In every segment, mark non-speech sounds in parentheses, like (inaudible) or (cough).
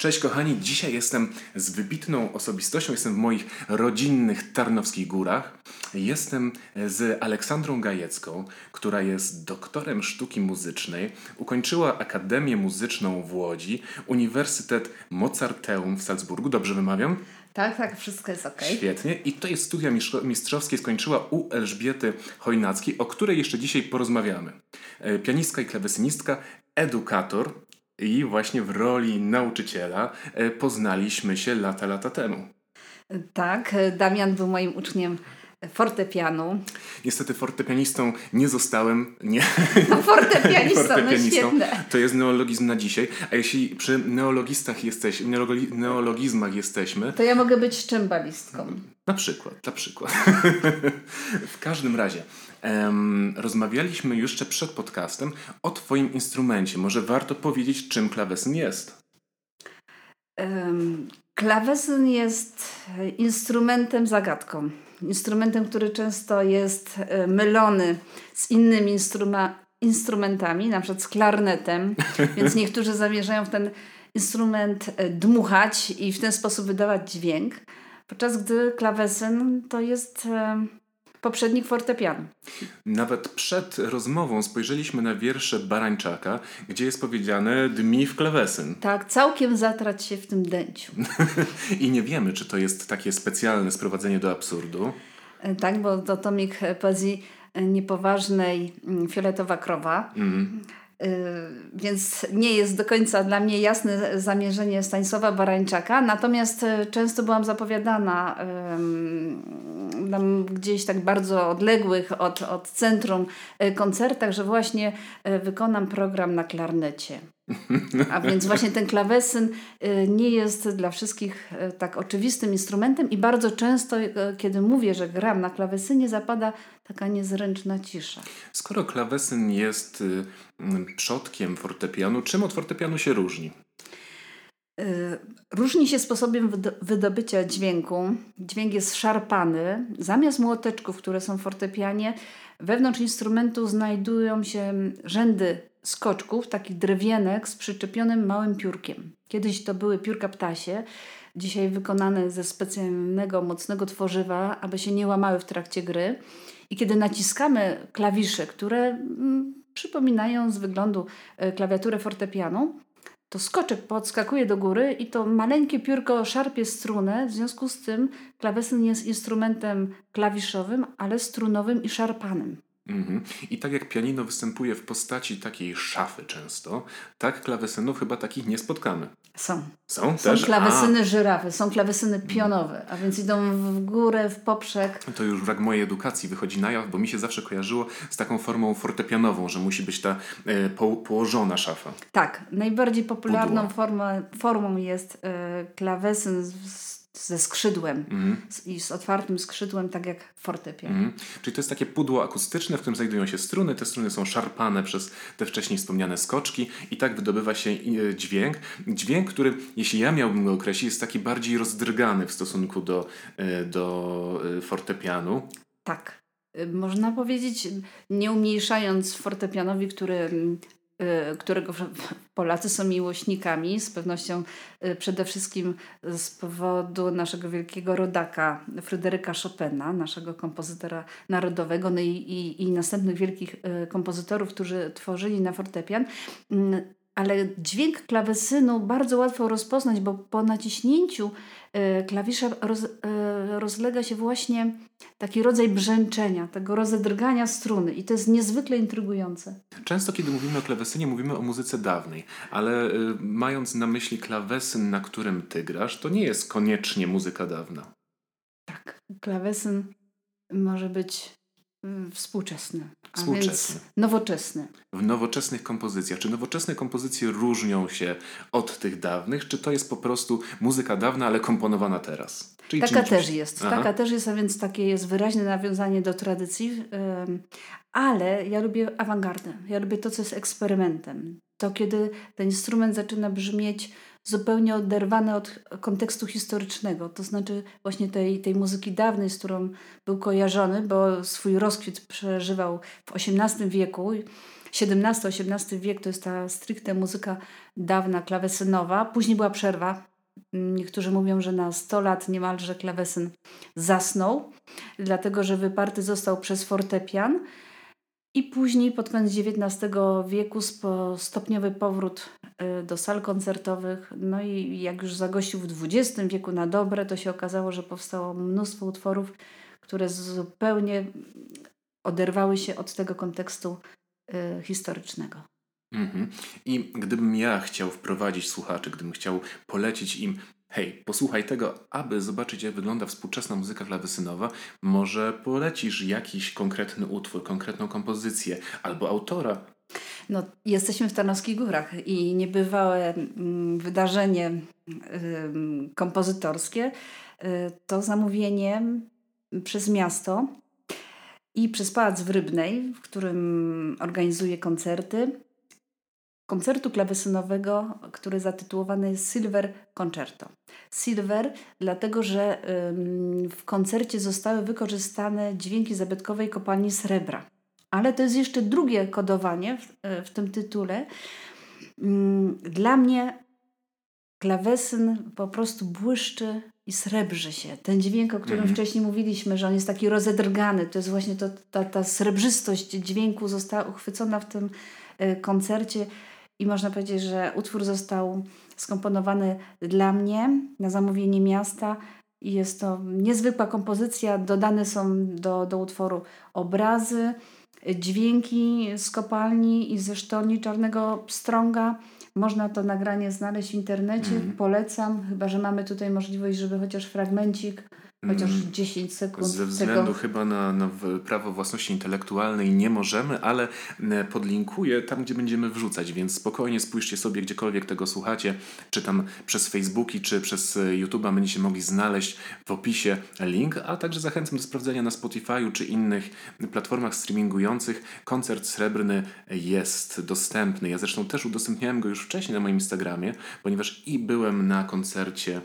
Cześć kochani, dzisiaj jestem z wybitną osobistością, jestem w moich rodzinnych Tarnowskich Górach. Jestem z Aleksandrą Gajecką, która jest doktorem sztuki muzycznej, ukończyła Akademię Muzyczną w Łodzi, Uniwersytet Mozarteum w Salzburgu, dobrze wymawiam? Tak, tak, wszystko jest ok. Świetnie. I tutaj studia mistrzowskie skończyła u Elżbiety Chojnackiej, o której jeszcze dzisiaj porozmawiamy. E, pianistka i klawesynistka, edukator, i właśnie w roli nauczyciela e, poznaliśmy się lata, lata temu. Tak, Damian był moim uczniem fortepianu. Niestety fortepianistą nie zostałem. Nie. No fortepianistą, no fortepianistą. No to jest neologizm na dzisiaj. A jeśli przy neologistach jesteś, neologizmach jesteśmy... To ja mogę być szczębalistką. Na przykład, na przykład. (laughs) w każdym razie, um, rozmawialiśmy jeszcze przed podcastem o Twoim instrumencie. Może warto powiedzieć, czym klawesyn jest? Um, klawesyn jest instrumentem zagadką. Instrumentem, który często jest e, mylony z innymi instruma instrumentami, na przykład z klarnetem, (laughs) więc niektórzy zamierzają w ten instrument e, dmuchać i w ten sposób wydawać dźwięk, podczas gdy klawesyn to jest e, poprzednik fortepianu. Nawet przed rozmową spojrzeliśmy na wiersze Barańczaka, gdzie jest powiedziane dmi w klawesyn. Tak, całkiem zatrać się w tym dęciu. (laughs) I nie wiemy, czy to jest takie specjalne sprowadzenie do absurdu. E, tak, bo to tomik poezji niepoważnej mm, Fioletowa Krowa. Mm. Więc nie jest do końca dla mnie jasne zamierzenie Stanisława Barańczaka, natomiast e, często byłam zapowiadana gdzieś tak bardzo odległych od, od centrum e, koncertach, że właśnie wykonam program na klarnecie. A więc właśnie ten klawesyn e, nie jest dla wszystkich tak oczywistym instrumentem i bardzo często, kiedy mówię, że gram na klawesynie, zapada taka niezręczna cisza. Skoro klawesyn jest przodkiem fortepianu, czym od fortepianu się różni? Y, różni się sposobem wydobycia dźwięku. Dźwięk jest szarpany. Zamiast młoteczków, które są w fortepianie, wewnątrz instrumentu znajdują się rzędy skoczków, takich drewienek z przyczepionym małym piórkiem. Kiedyś to były piórka ptasie, dzisiaj wykonane ze specjalnego, mocnego tworzywa, aby się nie łamały w trakcie gry. I kiedy naciskamy klawisze, które mm, przypominają z wyglądu e, klawiaturę fortepianu, to skoczek podskakuje do góry i to maleńkie piórko szarpie strunę, w związku z tym klawesyn jest instrumentem klawiszowym, ale strunowym i szarpanym. Mhm. I tak jak pianino występuje w postaci takiej szafy często, tak klawesynów chyba takich nie spotkamy. Są. Są, są też? klawesyny a. żyrafy, są klawesyny pionowe, a więc idą w górę, w poprzek. To już wrak mojej edukacji wychodzi na jaw, bo mi się zawsze kojarzyło z taką formą fortepianową, że musi być ta e, po, położona szafa. Tak, najbardziej popularną formą, formą jest e, klawesyn z ze skrzydłem mm. i z otwartym skrzydłem, tak jak fortepian. Mm. Czyli to jest takie pudło akustyczne, w którym znajdują się struny. Te struny są szarpane przez te wcześniej wspomniane skoczki i tak wydobywa się e, dźwięk. Dźwięk, który, jeśli ja miałbym go określić, jest taki bardziej rozdrgany w stosunku do, e, do e, fortepianu. Tak. Można powiedzieć, nie umniejszając fortepianowi, który Y, którego Polacy są miłośnikami, z pewnością y, przede wszystkim z powodu naszego wielkiego rodaka Fryderyka Chopina, naszego kompozytora narodowego, no i, i, i następnych wielkich y, kompozytorów, którzy tworzyli na fortepian. Ale dźwięk klawesynu bardzo łatwo rozpoznać, bo po naciśnięciu e, klawisza roz, e, rozlega się właśnie taki rodzaj brzęczenia, tego rozedrgania struny i to jest niezwykle intrygujące. Często, kiedy mówimy o klawesynie, mówimy o muzyce dawnej, ale y, mając na myśli klawesyn, na którym ty grasz, to nie jest koniecznie muzyka dawna. Tak, klawesyn może być Współczesny. Współczesny. nowoczesny. W nowoczesnych kompozycjach. Czy nowoczesne kompozycje różnią się od tych dawnych, czy to jest po prostu muzyka dawna, ale komponowana teraz? Czyli taka też jest. Aha. Taka też jest, a więc takie jest wyraźne nawiązanie do tradycji, ale ja lubię awangardę. Ja lubię to, co jest eksperymentem. To, kiedy ten instrument zaczyna brzmieć zupełnie oderwane od kontekstu historycznego, to znaczy właśnie tej, tej muzyki dawnej, z którą był kojarzony, bo swój rozkwit przeżywał w XVIII wieku XVII-XVIII wiek to jest ta stricte muzyka dawna, klawesynowa. Później była przerwa. Niektórzy mówią, że na 100 lat niemalże klawesyn zasnął, dlatego że wyparty został przez fortepian. I później pod koniec XIX wieku stopniowy powrót do sal koncertowych. No i jak już zagościł w XX wieku na dobre, to się okazało, że powstało mnóstwo utworów, które zupełnie oderwały się od tego kontekstu y, historycznego. Mhm. I gdybym ja chciał wprowadzić słuchaczy, gdybym chciał polecić im hej, posłuchaj tego, aby zobaczyć, jak wygląda współczesna muzyka klawesynowa, może polecisz jakiś konkretny utwór, konkretną kompozycję albo autora. No, jesteśmy w Tarnowskich Górach i niebywałe mm, wydarzenie y, kompozytorskie y, to zamówienie przez miasto i przez Pałac w Rybnej, w którym organizuje koncerty koncertu klawesynowego, który zatytułowany jest Silver Concerto. Silver, dlatego że w koncercie zostały wykorzystane dźwięki zabytkowej kopalni srebra. Ale to jest jeszcze drugie kodowanie w, e, w tym tytule. Dla mnie klawesyn po prostu błyszczy i srebrzy się. Ten dźwięk, o którym mm. wcześniej mówiliśmy, że on jest taki rozedrgany, to jest właśnie to, ta, ta srebrzystość dźwięku została uchwycona w tym e, koncercie i można powiedzieć, że utwór został skomponowany dla mnie na zamówienie miasta. I jest to niezwykła kompozycja. Dodane są do, do utworu obrazy, dźwięki z kopalni i ze sztolni Czarnego Pstrąga. Można to nagranie znaleźć w internecie. Mm. Polecam, chyba że mamy tutaj możliwość, żeby chociaż fragmencik Chociaż 10 mm, sekund. Ze względu tego... chyba na, na prawo własności intelektualnej nie możemy, ale e, podlinkuję tam, gdzie będziemy wrzucać, więc spokojnie spójrzcie sobie, gdziekolwiek tego słuchacie, czy tam przez Facebooki, czy przez e, YouTube'a będziecie mogli znaleźć w opisie link, a także zachęcam do sprawdzenia na Spotify'u czy innych platformach streamingujących. Koncert srebrny jest dostępny. Ja zresztą też udostępniałem go już wcześniej na moim Instagramie, ponieważ i byłem na koncercie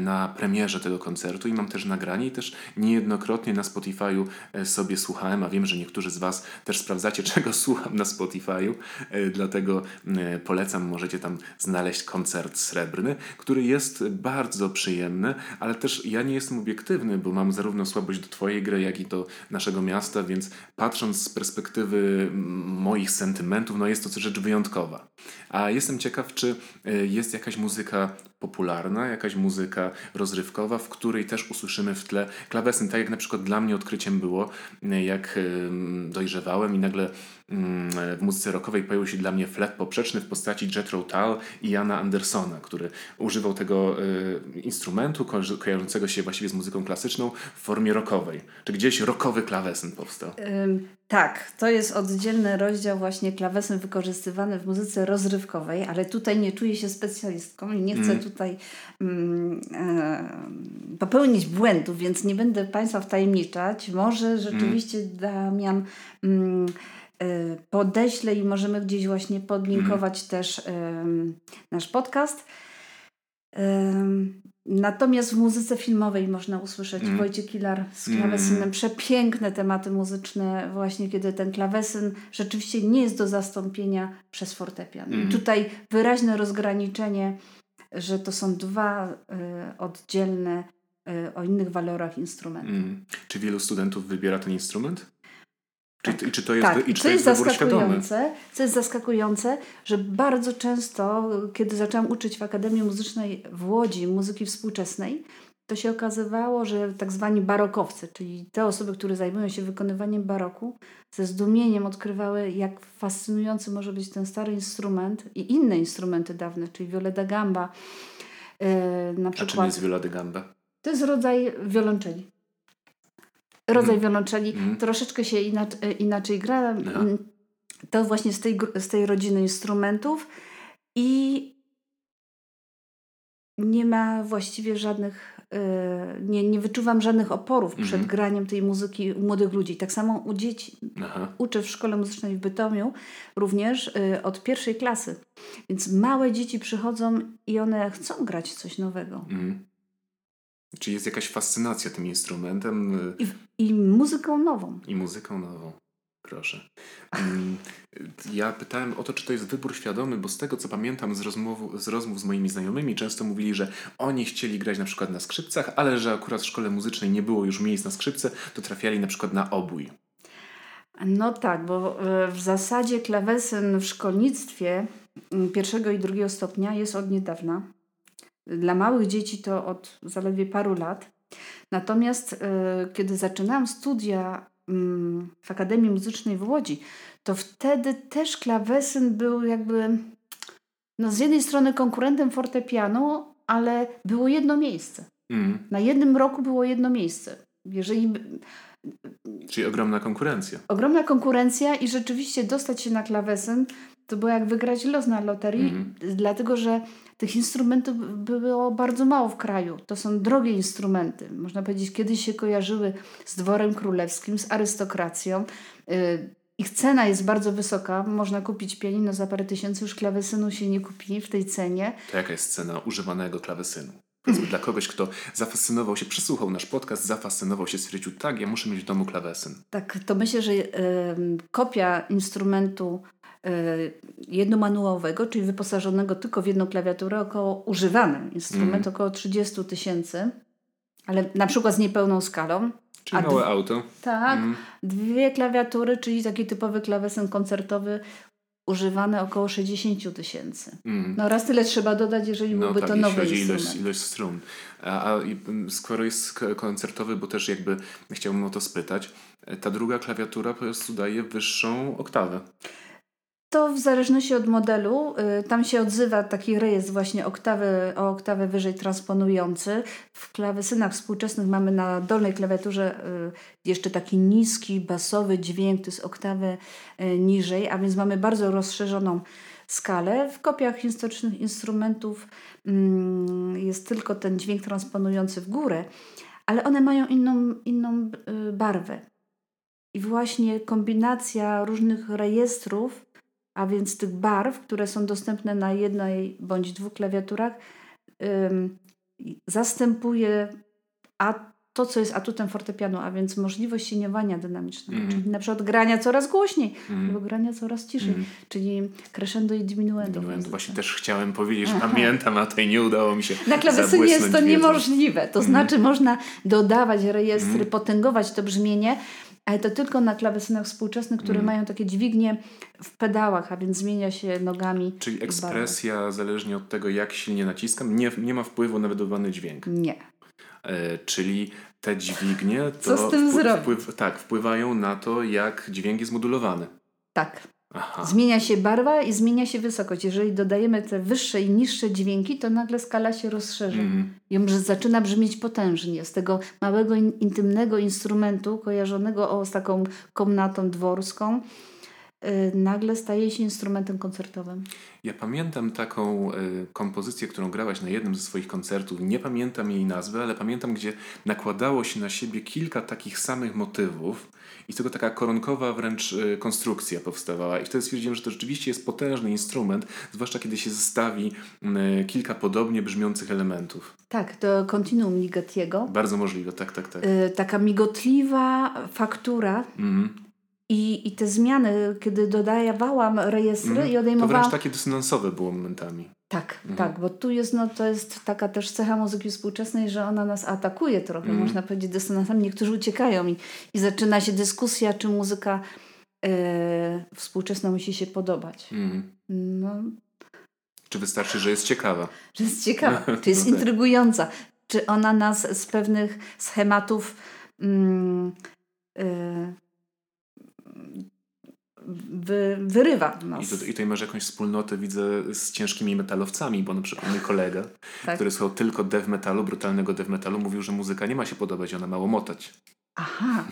na premierze tego koncertu i mam też nagranie i też niejednokrotnie na Spotify'u e, sobie słuchałem, a wiem, że niektórzy z Was też sprawdzacie, (laughs) czego słucham na Spotify'u, e, dlatego polecam, możecie tam znaleźć koncert srebrny, który jest bardzo przyjemny, ale też ja nie jestem obiektywny, bo mam zarówno słabość do Twojej gry, jak i do naszego miasta, więc patrząc z perspektywy moich sentymentów, no jest to rzecz wyjątkowa. A jestem ciekaw, czy jest jakaś muzyka popularna, jakaś muzyka rozrywkowa, w której też usłyszymy w tle klawesyn. Tak jak na przykład dla mnie odkryciem było, jak dojrzewałem i nagle w muzyce rockowej pojawił się dla mnie flet poprzeczny w postaci Jethro Tull i Jana Andersona, który używał tego y, instrumentu ko kojarzącego się właściwie z muzyką klasyczną w formie rockowej. Czy gdzieś rockowy klawesyn powstał? Ym, tak, to jest oddzielny rozdział właśnie klawesyn wykorzystywany w muzyce rozrywkowej, ale tutaj nie czuję się specjalistką i nie chcę mm. tutaj mm, e, popełnić błędów, więc nie będę Państwa wtajemniczać. Może rzeczywiście mm. Damian mm, podeślę i możemy gdzieś właśnie podlinkować mm. też nasz podcast. Natomiast w muzyce filmowej można usłyszeć mm. Wojciech Kilar z klawesynem. Mm. Przepiękne tematy muzyczne, właśnie kiedy ten klawesyn rzeczywiście nie jest do zastąpienia przez fortepian. Mm. Tutaj wyraźne rozgraniczenie, że to są dwa y, oddzielne, y, o innych walorach instrumenty. Mm. Czy wielu studentów wybiera ten instrument? Czy, czy to jest, tak. i czy to jest, jest zaskakujące, co jest zaskakujące, że bardzo często, kiedy zaczęłam uczyć w Akademii Muzycznej w Łodzi muzyki współczesnej, to się okazywało, że tak zwani barokowcy, czyli te osoby, które zajmują się wykonywaniem baroku, ze zdumieniem odkrywały, jak fascynujący może być ten stary instrument i inne instrumenty dawne, czyli viola da gamba. Yy, na przykład, A czym jest viola da gamba? To jest rodzaj wiolonczeli rodzaj mm. wiolonczeli mm. troszeczkę się inaczej, inaczej gra. No. To właśnie z tej, z tej rodziny instrumentów i nie ma właściwie żadnych, yy, nie, nie wyczuwam żadnych oporów mm. przed graniem tej muzyki u młodych ludzi. Tak samo u dzieci. Aha. Uczę w szkole muzycznej w Bytomiu również yy, od pierwszej klasy. Więc małe dzieci przychodzą i one chcą grać coś nowego. Mm. Czy jest jakaś fascynacja tym instrumentem? I, I, muzyką nową. I muzyką nową. Proszę. Mm, ja pytałem o to, czy to jest wybór świadomy, bo z tego co pamiętam z, rozmów, z rozmów z moimi znajomymi, często mówili, że oni chcieli grać na przykład na skrzypcach, ale że akurat w szkole muzycznej nie było już miejsc na skrzypce, to trafiali na przykład na obój. No tak, bo e, w zasadzie klawesyn w szkolnictwie mm, pierwszego i drugiego stopnia jest od niedawna. Dla małych dzieci to od zaledwie paru lat. Natomiast e, kiedy zaczynałam studia mm, w Akademii Muzycznej w Łodzi, to wtedy też klawesyn był jakby no z jednej strony konkurentem fortepianu, ale było jedno miejsce. Mm. Na jednym roku było jedno miejsce. Jeżeli Czyli ogromna konkurencja. Ogromna konkurencja i rzeczywiście dostać się na klawesyn to było jak wygrać los na loterii, mm. dlatego że tych instrumentów było bardzo mało w kraju. To są drogie instrumenty. Można powiedzieć, kiedyś się kojarzyły z dworem królewskim, z arystokracją. Y, ich cena jest bardzo wysoka. Można kupić pianino za parę tysięcy, już klawesynu się nie kupi w tej cenie. To jaka jest cena używanego klawesynu? Powiedzmy dla kogoś, kto zafascynował się, przesłuchał nasz podcast, zafascynował się, stwierdził, tak, ja muszę mieć w domu klawesyn. Tak, to myślę, że y, kopia instrumentu y, jednomanuałowego, czyli wyposażonego tylko w jedną klawiaturę, około używany instrument, mm. około 30 tysięcy, ale na przykład z niepełną skalą. Czyli małe auto. Tak. Mm. Dwie klawiatury, czyli taki typowy klawesyn koncertowy używane około 60 tysięcy. Mm. No raz tyle trzeba dodać, jeżeli no, byłby tak, to nowy instrument. ilość, ilość strun. A, a skoro jest koncertowy, bo też jakby chciałbym o to spytać, ta druga klawiatura po prostu daje wyższą oktawę. To w zależności od modelu, y, tam się odzywa taki rejestr właśnie oktawy, o oktawę wyżej transponujący. W klawesynach współczesnych mamy na dolnej klawiaturze y, jeszcze taki niski, basowy dźwięk, to jest oktawę y, niżej, a więc mamy bardzo rozszerzoną skalę. W kopiach historycznych instrumentów mm, jest tylko ten dźwięk transponujący w górę, ale one mają inną, inną barwę. I właśnie kombinacja różnych rejestrów a więc tych barw, które są dostępne na jednej bądź dwóch klawiaturach, zastępuje a to, co jest atutem fortepianu, a więc możliwość sieniowania dynamicznego, mm. czyli na przykład grania coraz głośniej mm. albo grania coraz ciszej, mm. czyli crescendo i diminuendo. diminuendo. Właśnie też chciałem powiedzieć, że pamiętam, a tutaj nie udało mi się Na klawesynie jest to niemożliwe, to mm. znaczy można dodawać rejestry, mm. potęgować to brzmienie, ale to tylko na klawesynach współczesnych, które mm. mają takie dźwignie w pedałach, a więc zmienia się nogami. Czyli ekspresja, zależnie od tego, jak silnie naciskam, nie, nie ma wpływu na wydobywany dźwięk. Nie. E, czyli te dźwignie to Co z tym wpływ, wpływ, tak, wpływają na to, jak dźwięk jest modulowany. Tak. Aha. Zmienia się barwa i zmienia się wysokość. Jeżeli dodajemy te wyższe i niższe dźwięki, to nagle skala się rozszerza. Mm. I on zaczyna brzmieć potężnie. Z tego małego, intymnego instrumentu, kojarzonego o, z taką komnatą dworską, nagle staje się instrumentem koncertowym. Ja pamiętam taką y, kompozycję, którą grałaś na jednym ze swoich koncertów. Nie pamiętam jej nazwy, ale pamiętam, gdzie nakładało się na siebie kilka takich samych motywów i tego taka koronkowa wręcz y, konstrukcja powstawała. I wtedy stwierdziłem, że to rzeczywiście jest potężny instrument, zwłaszcza kiedy się zestawi y, kilka podobnie brzmiących elementów. Tak, to Continuum Ligetiego. Bardzo możliwe, tak, tak, tak. Y, taka migotliwa faktura. Mm i, I te zmiany, kiedy dodawałam rejestry mm. i odejmowałam... To wręcz takie dysonansowe było momentami. Tak, mm. tak, bo tu jest, no to jest taka też cecha muzyki współczesnej, że ona nas atakuje trochę, mm. można powiedzieć, dysonansami. Niektórzy uciekają i, i zaczyna się dyskusja, czy muzyka e, współczesna musi się podobać. Mm. No. Czy wystarczy, że jest ciekawa? Że jest ciekawa, czy jest (laughs) no tak. intrygująca, czy ona nas z pewnych schematów... E, wy, wyrywa nas. I, to, I tutaj masz jakąś wspólnotę, widzę, z ciężkimi metalowcami, bo na przykład mój kolega, tak. który słuchał tylko dev metalu, brutalnego dev metalu, mówił, że muzyka nie ma się podobać, ona mało motać. Aha,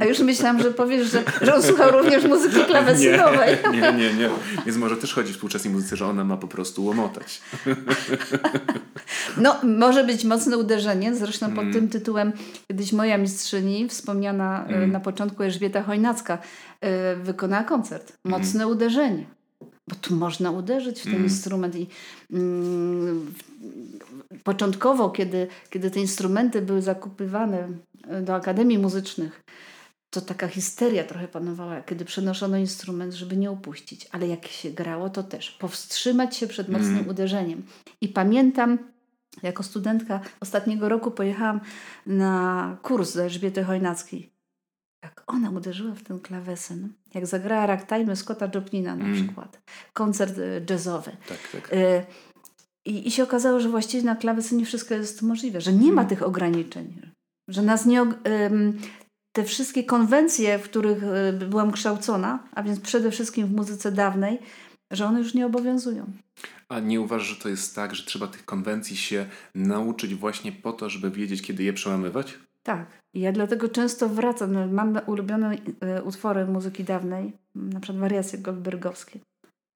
a już myślałam, że powiesz, że, że on słuchał również muzyki klawesynowej. Nie, nie, nie, nie. Więc może też chodzi w współczesnej muzyce, że ona ma po prostu łomotać. No, może być mocne uderzenie. Zresztą pod mm. tym tytułem kiedyś moja mistrzyni, wspomniana mm. na początku Elżbieta Chojnacka, e, wykonała koncert. Mocne mm. uderzenie. Bo tu można uderzyć w ten mm. instrument. I, mm, początkowo, kiedy, kiedy te instrumenty były zakupywane do akademii muzycznych, to taka histeria trochę panowała, kiedy przenoszono instrument, żeby nie upuścić. Ale jak się grało, to też powstrzymać się przed mocnym Mhm. uderzeniem. I pamiętam, jako studentka ostatniego roku pojechałam na kurs do Elżbiety Chojnackiej. Jak ona uderzyła w ten klawesyn, jak zagrała ragtime Scotta Joplina na Mm. przykład, koncert y, jazzowy. Tak, tak. Y, I, I się okazało, że właściwie na klawesynie wszystko jest możliwe, że nie ma Mm. tych ograniczeń, że nas nie. te wszystkie konwencje, w których y, byłam kształcona, a więc przede wszystkim w muzyce dawnej, że one już nie obowiązują. A nie uważasz, że to jest tak, że trzeba tych konwencji się nauczyć właśnie po to, żeby wiedzieć, kiedy je przełamywać? Tak. Ja dlatego często wracam. No, Mam ulubione y, utwory muzyki dawnej, na przykład wariacje goldbergowskie.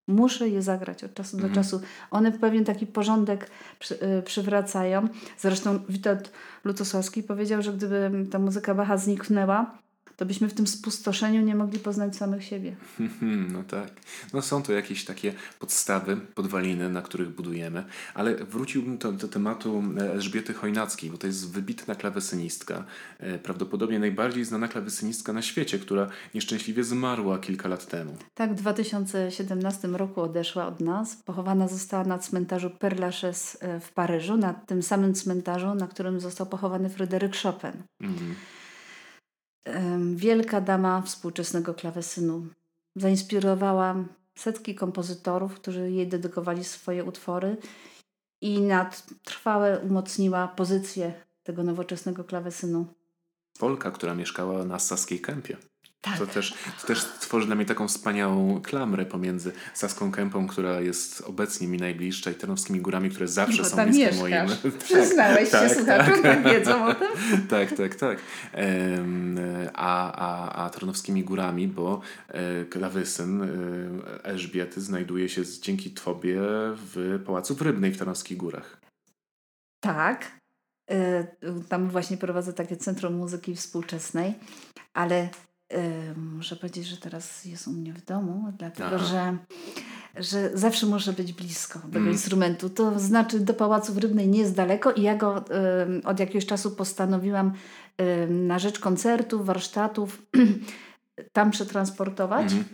Muszę je zagrać od czasu Mhm. do czasu. One pewien taki porządek przy, y, przywracają. Zresztą Witold Lutosławski powiedział, że gdyby ta muzyka Bacha zniknęła, to byśmy w tym spustoszeniu nie mogli poznać samych siebie. Mhm, No tak. No są to jakieś takie podstawy, podwaliny, na których budujemy, ale wróciłbym do, do tematu e, Elżbiety Chojnackiej, bo to jest wybitna klawesynistka, e, prawdopodobnie najbardziej znana klawesynistka na świecie, która nieszczęśliwie zmarła kilka lat temu. Tak, w 2017 roku odeszła od nas. Pochowana została na cmentarzu Père Lachaise e, w Paryżu, na tym samym cmentarzu, na którym został pochowany Fryderyk Chopin. Mhm. Wielka dama współczesnego klawesynu. Zainspirowała setki kompozytorów, którzy jej dedykowali swoje utwory i na trwałe umocniła pozycję tego nowoczesnego klawesynu. Polka, która mieszkała na Saskiej Kępie. Tak. To też, to też tworzy dla mnie taką wspaniałą klamrę pomiędzy Saską Kępą, która jest obecnie mi najbliższa i Tarnowskimi Górami, które zawsze są tam bliskie mieszkasz. moim. Przyznałeś się, tak, słuchaczom, tak. tak wiedzą o tym. (laughs) tak, tak, tak. A, a, a Tarnowskimi Górami, bo e, klawesyn e, Elżbiety znajduje się dzięki Tobie w Pałacu Rybnej w Tarnowskich Górach. Tak. E, Tam właśnie prowadzę takie Centrum Muzyki Współczesnej, ale muszę powiedzieć, że teraz jest u mnie w domu, dlatego Aha. że, że zawsze muszę być blisko tego Mm. instrumentu. To znaczy do Pałacu w Rybnej nie jest daleko i ja go e, od jakiegoś czasu postanowiłam e, na rzecz koncertów, warsztatów (clears throat) tam przetransportować, Mhm.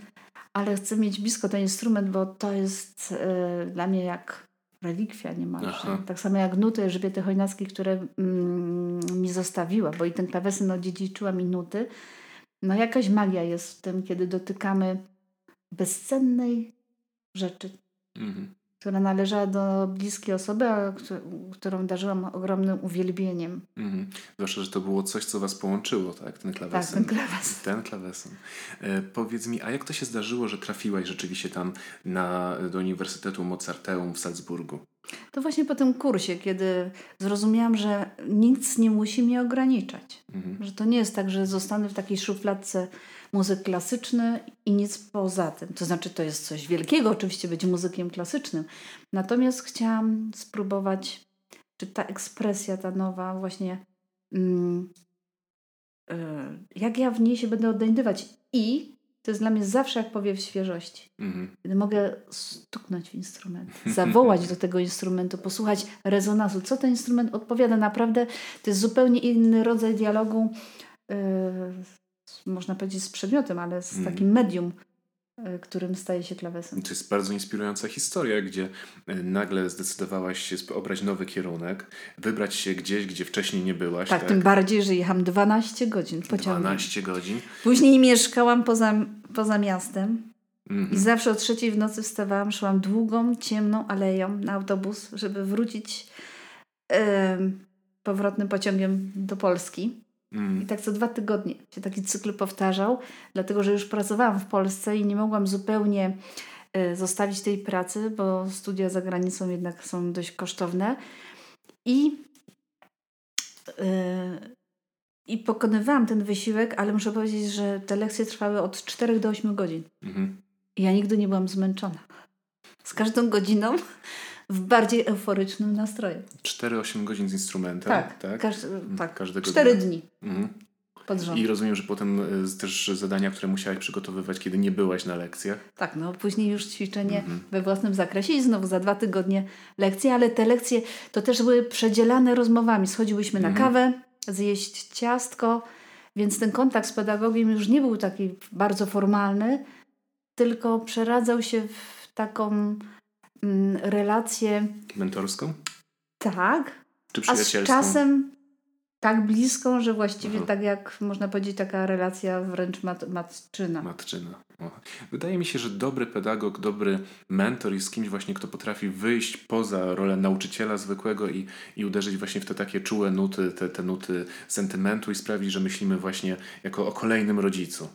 ale chcę mieć blisko ten instrument, bo to jest e, dla mnie jak relikwia niemalże. Aha. Tak samo jak nuty Elżbiety Chojnackiej, które mm, mi zostawiła, bo i ten klawesyn odziedziczyła mi nuty. No jakaś magia jest w tym, kiedy dotykamy bezcennej rzeczy, Mhm. Która należała do bliskiej osoby, a któ- którą darzyłam ogromnym uwielbieniem. Mhm. Zwłaszcza, że to było coś, co was połączyło, tak? Ten Tak, klawesyn. ten klawesyn. Ten klawesyn. E, powiedz mi, a jak to się zdarzyło, że trafiłaś rzeczywiście tam na, do Uniwersytetu Mozarteum w Salzburgu? To właśnie po tym kursie, kiedy zrozumiałam, że nic nie musi mnie ograniczać. Mhm. Że to nie jest tak, że zostanę w takiej szufladce muzyk klasyczny i nic poza tym. To znaczy, to jest coś wielkiego, oczywiście, być muzykiem klasycznym. Natomiast chciałam spróbować, czy ta ekspresja, ta nowa, właśnie, mm, y, jak ja w niej się będę odnajdywać. I to jest dla mnie zawsze jak powiew świeżości. Mhm. Kiedy mogę stuknąć w instrument, zawołać do tego instrumentu, posłuchać rezonansu, co ten instrument odpowiada. Naprawdę to jest zupełnie inny rodzaj dialogu, yy, można powiedzieć z przedmiotem, ale z Mhm. takim medium, yy, którym staje się klawesyn. To jest bardzo inspirująca historia, gdzie e, nagle zdecydowałaś się obrać nowy kierunek, wybrać się gdzieś, gdzie wcześniej nie byłaś. Tak, tym bardziej, że jechałam 12 godzin pociągiem. 12 godzin. Później mieszkałam poza, poza miastem i Mhm. zawsze o trzeciej w nocy wstawałam, szłam długą, ciemną aleją na autobus, żeby wrócić em, powrotnym pociągiem do Polski. I Mhm. tak co dwa tygodnie się taki cykl powtarzał, dlatego że już pracowałam w Polsce i nie mogłam zupełnie e, zostawić tej pracy, bo studia za granicą jednak są dość kosztowne. I, e, i pokonywałam ten wysiłek, ale muszę powiedzieć, że te lekcje trwały od 4 do 8 godzin. Mhm. I ja nigdy nie byłam zmęczona. Z każdą godziną w bardziej euforycznym nastroju. 4-8 godzin z instrumentem. Tak, tak? każ, Mhm. tak. Każdego Cztery dnia. dni Mhm. I rozumiem, że potem e, też zadania, które musiałaś przygotowywać, kiedy nie byłaś na lekcjach. Tak, no później już ćwiczenie Mhm. we własnym zakresie i znowu za dwa tygodnie lekcje, ale te lekcje to też były przedzielane rozmowami. Schodziłyśmy na Mhm. kawę, zjeść ciastko, Więc ten kontakt z pedagogiem już nie był taki bardzo formalny, tylko przeradzał się w taką relację. Mentorską? Tak. Czy a z przyjacielską? czasem tak bliską, że właściwie Aha. tak jak można powiedzieć, taka relacja wręcz mat, matczyna. Matczyna. O. Wydaje mi się, że dobry pedagog, dobry mentor jest kimś właśnie, kto potrafi wyjść poza rolę nauczyciela zwykłego i, i uderzyć właśnie w te takie czułe nuty, te, te nuty sentymentu i sprawić, że myślimy właśnie jako o kolejnym rodzicu.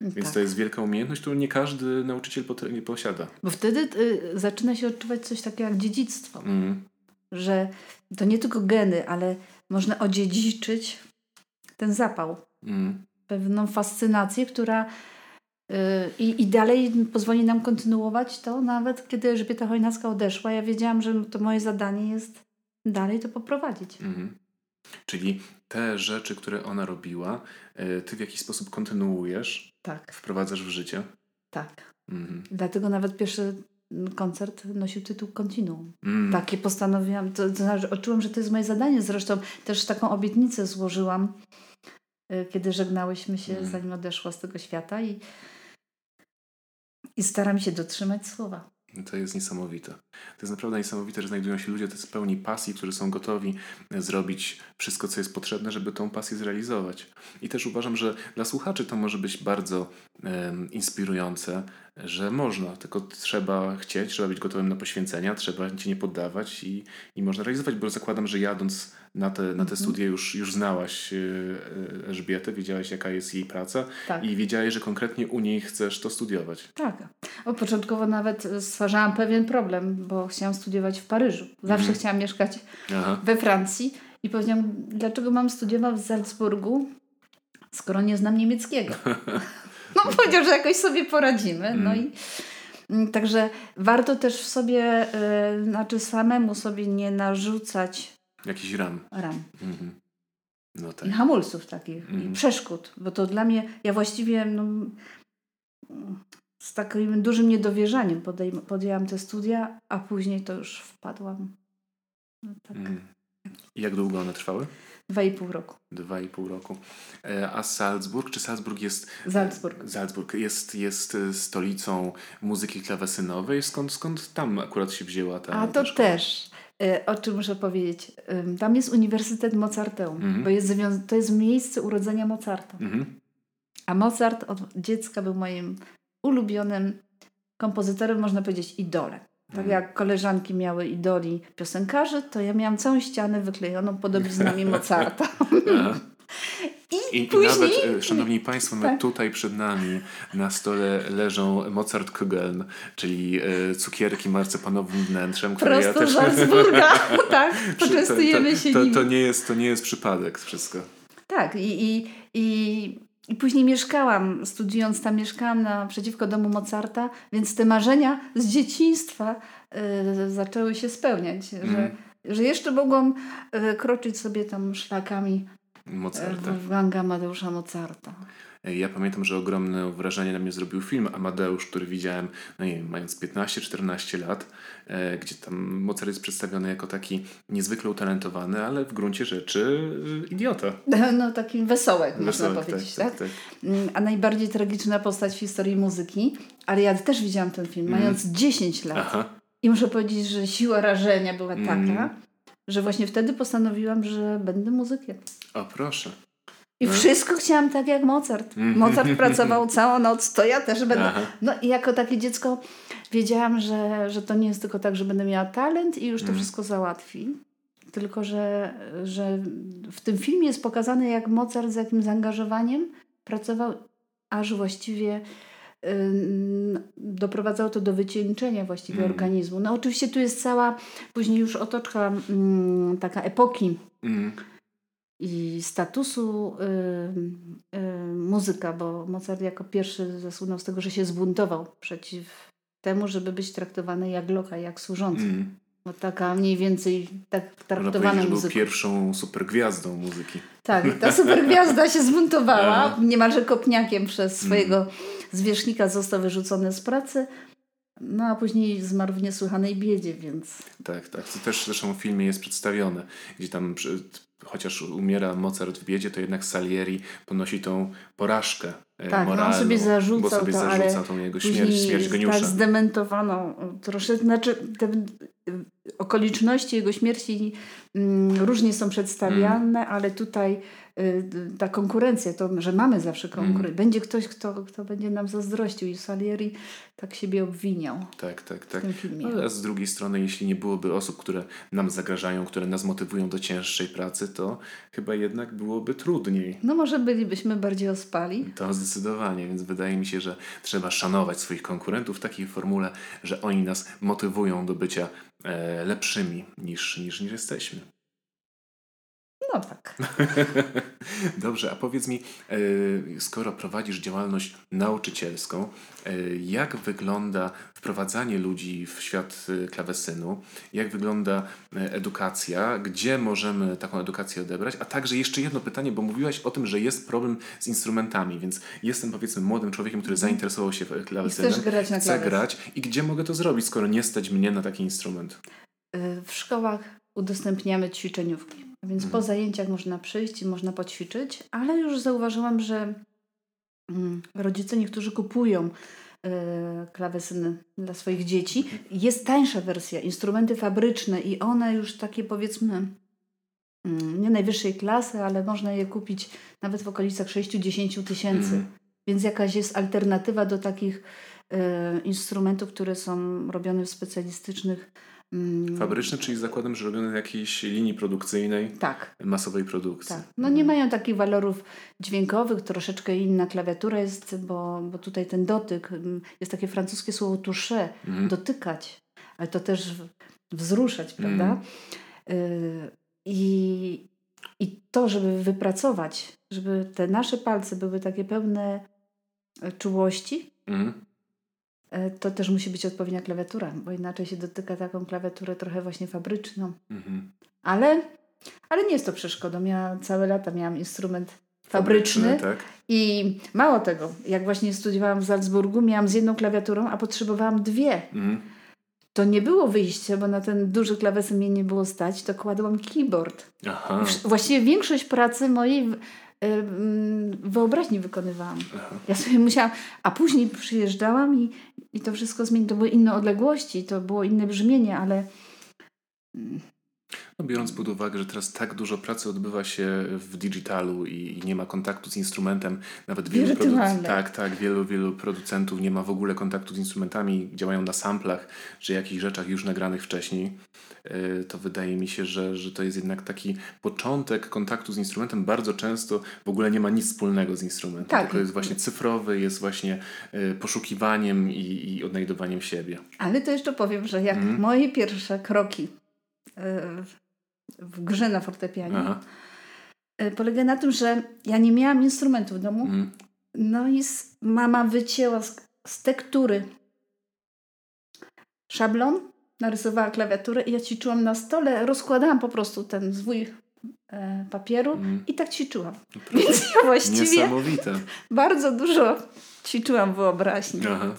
Więc tak. to jest wielka umiejętność, którą nie każdy nauczyciel nie posiada. Bo wtedy y, zaczyna się odczuwać coś takiego jak dziedzictwo. Mm. Że to nie tylko geny, ale można odziedziczyć ten zapał. Mm. pewną fascynację, która yy, i, dalej pozwoli nam kontynuować to, nawet kiedy Elżbieta Chojnacka odeszła. Ja wiedziałam, że to moje zadanie jest dalej to poprowadzić. Mhm. Czyli te rzeczy, które ona robiła, y, ty w jakiś sposób kontynuujesz, Tak, wprowadzasz w życie. tak. Mhm. Dlatego nawet pierwszy koncert nosił tytuł Continuum. Mm. Takie postanowiłam, to, to znaczy odczułam, że to jest moje zadanie. Zresztą też taką obietnicę złożyłam, y, kiedy żegnałyśmy się, Mm. zanim odeszła z tego świata i, i staram się dotrzymać słowa. To jest niesamowite. To jest naprawdę niesamowite, że znajdują się ludzie tacy pełni pasji, którzy są gotowi zrobić wszystko, co jest potrzebne, żeby tą pasję zrealizować. I też uważam, że dla słuchaczy to może być bardzo em, inspirujące, że można, tylko trzeba chcieć, trzeba być gotowym na poświęcenia, trzeba się nie poddawać i, i można realizować, bo zakładam, że jadąc na te, na te Mhm. studia już, już znałaś e, e, Elżbietę, wiedziałaś jaka jest jej praca Tak. i wiedziałaś, że konkretnie u niej chcesz to studiować. Tak. O, początkowo nawet stwarzałam pewien problem, bo chciałam studiować w Paryżu. Zawsze Mhm. chciałam mieszkać Aha. we Francji i powiedziałam, dlaczego mam studiować w Salzburgu, skoro nie znam niemieckiego. (laughs) No powiedział, że jakoś sobie poradzimy. No i mm, także warto też sobie, y, znaczy samemu sobie nie narzucać Jakiś ram. ram Mhm. No tak. i hamulców takich, Mhm. i przeszkód, bo to dla mnie, ja właściwie no, z takim dużym niedowierzaniem podejm- podjęłam te studia, a później to już wpadłam. No, tak, Mhm. I jak długo one trwały? Dwa i pół roku. Dwa i pół roku. E, A Salzburg, czy Salzburg jest... Salzburg. Salzburg jest, jest e, stolicą muzyki klawesynowej. Skąd, skąd tam akurat się wzięła ta A ta to szkoła? też, y, o czym muszę powiedzieć. Tam jest Uniwersytet Mozarteum, Mhm. bo jest to jest miejsce urodzenia Mozarta. Mhm. A Mozart od dziecka był moim ulubionym kompozytorem, można powiedzieć idolem. Tak jak koleżanki miały idoli piosenkarzy, to ja miałam całą ścianę wyklejoną podobiznami (laughs) Mozarta. I, (laughs) I, I później... nawet, e, szanowni państwo, nawet Tak. tutaj przed nami na stole leżą Mozartkugeln, czyli e, cukierki marcepanowym wnętrzem, które Prosto ja z (laughs) też... Salzburga, tak, to, poczęstujemy to, się to, nimi. to, nie jest, to nie jest przypadek wszystko. Tak, i, i, i, i później mieszkałam, studiując tam, mieszkałam naprzeciwko domu Mozarta, więc te marzenia z dzieciństwa y, zaczęły się spełniać, że, Mhm. że jeszcze mogłam y, kroczyć sobie tam szlakami Mozarta. Wolfganga Amadeusza Mozarta. Ja pamiętam, że ogromne wrażenie na mnie zrobił film Amadeusz, który widziałem, no nie wiem, mając 15-14 lat, e, gdzie tam Mozart jest przedstawiony jako taki niezwykle utalentowany, ale w gruncie rzeczy e, idiota. (laughs) No taki wesołek, Wesołek, można powiedzieć, tak, tak? tak, Mm, A najbardziej tragiczna postać w historii muzyki, ale ja też widziałam ten film, Mhm. mając 10 lat. Aha. I muszę powiedzieć, że siła rażenia była taka, Mm. że właśnie wtedy postanowiłam, że będę muzykiem. O proszę. I No. wszystko chciałam tak jak Mozart. Mhm. Mozart pracował całą noc, to ja też będę. Aha. No i jako takie dziecko wiedziałam, że, że to nie jest tylko tak, że będę miała talent i już to Mhm. wszystko załatwi. Tylko, że, że w tym filmie jest pokazane, jak Mozart z jakim zaangażowaniem pracował, aż właściwie ym, doprowadzało to do wycieńczenia właściwie Mhm. organizmu. No oczywiście tu jest cała później już otoczka ym, taka epoki Mm. I statusu y, y, muzyka, bo Mozart jako pierwszy zasłynął z tego, że się zbuntował przeciw temu, żeby być traktowany jak loka, jak służący. Mm. No taka mniej więcej tak traktowana że był pierwszą supergwiazdą muzyki. Tak, ta supergwiazda się zbuntowała, Aha. (laughs) niemalże kopniakiem przez swojego zwierzchnika został wyrzucony z pracy, No a później zmarł w niesłychanej biedzie, więc... Tak, tak. To też zresztą w filmie jest przedstawione, gdzie tam chociaż umiera Mozart w biedzie, to jednak Salieri ponosi tą porażkę e, tak, moralną. on sobie zarzucał bo sobie to, zarzuca tą jego śmierć, śmierć geniusza. tak zdementowano troszeczkę, znaczy te okoliczności jego śmierci mm, różnie są przedstawiane, mm. ale tutaj ta konkurencja, to, że mamy zawsze konkurencję. Mm. Będzie ktoś, kto, kto będzie nam zazdrościł i Salieri tak siebie obwiniał. Tak, tak, tak. Ale z drugiej strony, jeśli nie byłoby osób, które nam zagrażają, które nas motywują do cięższej pracy, to chyba jednak byłoby trudniej. No może bylibyśmy bardziej ospali. To zdecydowanie, więc wydaje mi się, że trzeba szanować swoich konkurentów w takiej formule, że oni nas motywują do bycia e, lepszymi niż, niż, niż jesteśmy. No tak. (laughs) Dobrze, a powiedz mi, e, skoro prowadzisz działalność nauczycielską, e, jak wygląda wprowadzanie ludzi w świat e, klawesynu, jak wygląda edukacja, gdzie możemy taką edukację odebrać, a także jeszcze jedno pytanie, bo mówiłaś o tym, że jest problem z instrumentami, więc jestem powiedzmy młodym człowiekiem, który mhm. zainteresował się klawesynem, chcesz grać na chcę grać i gdzie mogę to zrobić, skoro nie stać mnie na taki instrument? W szkołach udostępniamy ćwiczeniówki. Więc mhm. po zajęciach można przyjść i można poćwiczyć, ale już zauważyłam, że mm, rodzice niektórzy kupują e, klawesyny dla swoich dzieci. Mhm. Jest tańsza wersja, instrumenty fabryczne i one już takie powiedzmy mm, nie najwyższej klasy, ale można je kupić nawet w okolicach 6-10 tysięcy. Mhm. Więc jakaś jest alternatywa do takich e, instrumentów, które są robione w specjalistycznych. Fabryczny, czyli zakładem, że robione w jakiejś linii produkcyjnej, tak. masowej produkcji. Tak. No nie mają takich walorów dźwiękowych, troszeczkę inna klawiatura jest, bo, bo tutaj ten dotyk, mm, jest takie francuskie słowo toucher, mm. dotykać, ale to też wzruszać, prawda? Mm. I, I to, żeby wypracować, żeby te nasze palce były takie pełne czułości, mm to też musi być odpowiednia klawiatura, bo inaczej się dotyka taką klawiaturę trochę właśnie fabryczną. Mhm. Ale, ale nie jest to przeszkodą. Ja całe lata miałam instrument fabryczny, fabryczny tak. i mało tego, jak właśnie studiowałam w Salzburgu, miałam z jedną klawiaturą, a potrzebowałam dwie. Mhm. To nie było wyjście, bo na ten duży klawesyn mnie nie było stać, to kładłam keyboard. Aha. Właściwie większość pracy mojej wyobraźni wykonywałam. Aha. Ja sobie musiałam, a później przyjeżdżałam i, i to wszystko zmieniło. To były inne odległości, to było inne brzmienie, ale mm. No, biorąc pod uwagę, że teraz tak dużo pracy odbywa się w digitalu i, nie ma kontaktu z instrumentem, nawet wielu, produ- tak, tak, wielu, wielu producentów nie ma w ogóle kontaktu z instrumentami, działają na samplach czy jakichś rzeczach już nagranych wcześniej. E, to wydaje mi się, że, że to jest jednak taki początek kontaktu z instrumentem. Bardzo często w ogóle nie ma nic wspólnego z instrumentem. Tak. Tylko jest właśnie cyfrowy, jest właśnie e, poszukiwaniem i, i odnajdowaniem siebie. Ale to jeszcze powiem, że jak mm. moje pierwsze kroki e, w grze na fortepianie Aha. polega na tym, że ja nie miałam instrumentu w domu. Mm. No i mama wycięła z, z tektury szablon narysowała klawiaturę i ja ćwiczyłam na stole, rozkładałam po prostu ten zwój e, papieru mm. i tak ćwiczyłam. (laughs) Więc ja właściwie (laughs) bardzo dużo ćwiczyłam wyobraźnię. Aha.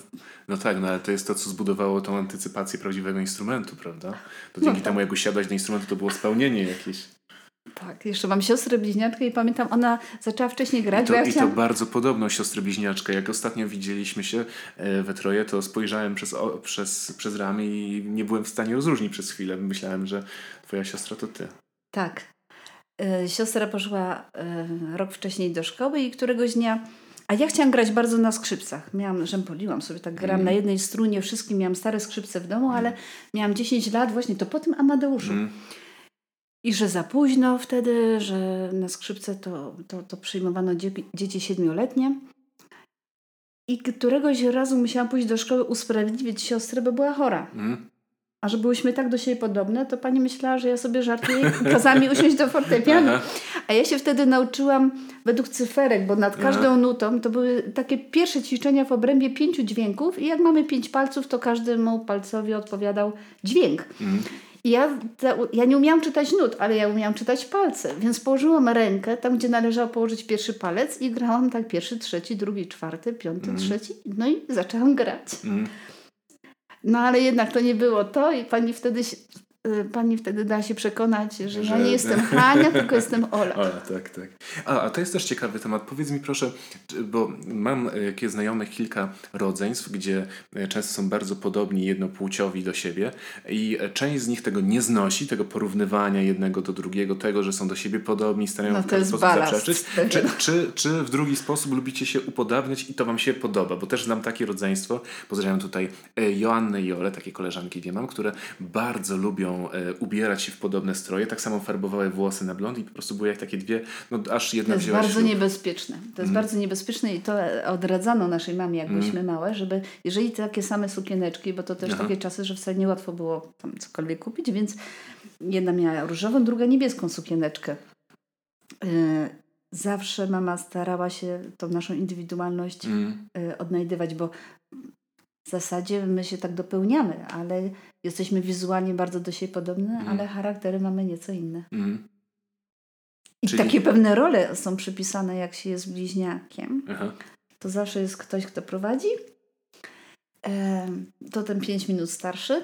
No tak, no ale to jest to, co zbudowało tą antycypację prawdziwego instrumentu, prawda? To dzięki no tak. temu, jak usiadłaś do instrumentu, to było spełnienie jakieś. Tak, jeszcze mam siostrę bliźniaczkę i pamiętam, ona zaczęła wcześniej grać. I to, ja i chciałam... to bardzo podobno siostrę bliźniaczkę. Jak ostatnio widzieliśmy się e, we troje, to spojrzałem przez, o, przez, przez ramię i nie byłem w stanie rozróżnić przez chwilę. Myślałem, że twoja siostra to ty. Tak. E, siostra poszła e, rok wcześniej do szkoły i któregoś dnia a ja chciałam grać bardzo na skrzypcach. Miałam, rzępoliłam sobie, tak gram mm. na jednej strunie, wszystkim miałam stare skrzypce w domu, mm. ale miałam 10 lat właśnie, to po tym Amadeuszu. Mm. I że za późno wtedy, że na skrzypce to, to, to przyjmowano dzieci siedmioletnie. I któregoś razu musiałam pójść do szkoły usprawiedliwić siostrę, bo była chora. Mm. A że byłyśmy tak do siebie podobne, to pani myślała, że ja sobie żartuję i kazała mi usiąść do fortepianu. A ja się wtedy nauczyłam według cyferek, bo nad każdą nutą to były takie pierwsze ćwiczenia w obrębie pięciu dźwięków i jak mamy pięć palców, to każdemu palcowi odpowiadał dźwięk. Mm. I ja, ja nie umiałam czytać nut, ale ja umiałam czytać palce, więc położyłam rękę tam, gdzie należało położyć pierwszy palec i grałam tak pierwszy, trzeci, drugi, czwarty, piąty, mm. trzeci. No i zaczęłam grać. Mm. No ale jednak to nie było to i pani wtedy pani wtedy da się przekonać, że, że... ja nie jestem (laughs) Hania, tylko jestem Ola. Ola, tak, tak. A, a to jest też ciekawy temat. Powiedz mi proszę, bo mam jakieś znajomych kilka rodzeństw, gdzie e, często są bardzo podobni jednopłciowi do siebie i część z nich tego nie znosi, tego porównywania jednego do drugiego, tego, że są do siebie podobni, starają no, w ten sposób zaprzeczyć. (laughs) Czy, czy, czy w drugi sposób lubicie się upodabniać i to wam się podoba? Bo też znam takie rodzeństwo, pozdrawiam tutaj Joannę i Jolę, takie koleżanki nie mam, które bardzo lubią e, ubierać się w podobne stroje, tak samo farbowały włosy na blond i po prostu były jak takie dwie, no aż jedna To jest bardzo ślub. niebezpieczne. To jest mm. bardzo niebezpieczne i to odradzano naszej mamie, jak mm. byliśmy małe, żeby jeżeli takie same sukieneczki, bo to też Aha. takie czasy, że wcale niełatwo było tam cokolwiek kupić, więc jedna miała różową, druga niebieską sukieneczkę. Yy, zawsze mama starała się tą naszą indywidualność mm. odnajdywać, bo w zasadzie my się tak dopełniamy, ale jesteśmy wizualnie bardzo do siebie podobne, mm. ale charaktery mamy nieco inne. Mm. I Czyli... takie pewne role są przypisane, jak się jest bliźniakiem. Aha. To zawsze jest ktoś, kto prowadzi. E, to ten 5 minut starszy. (laughs)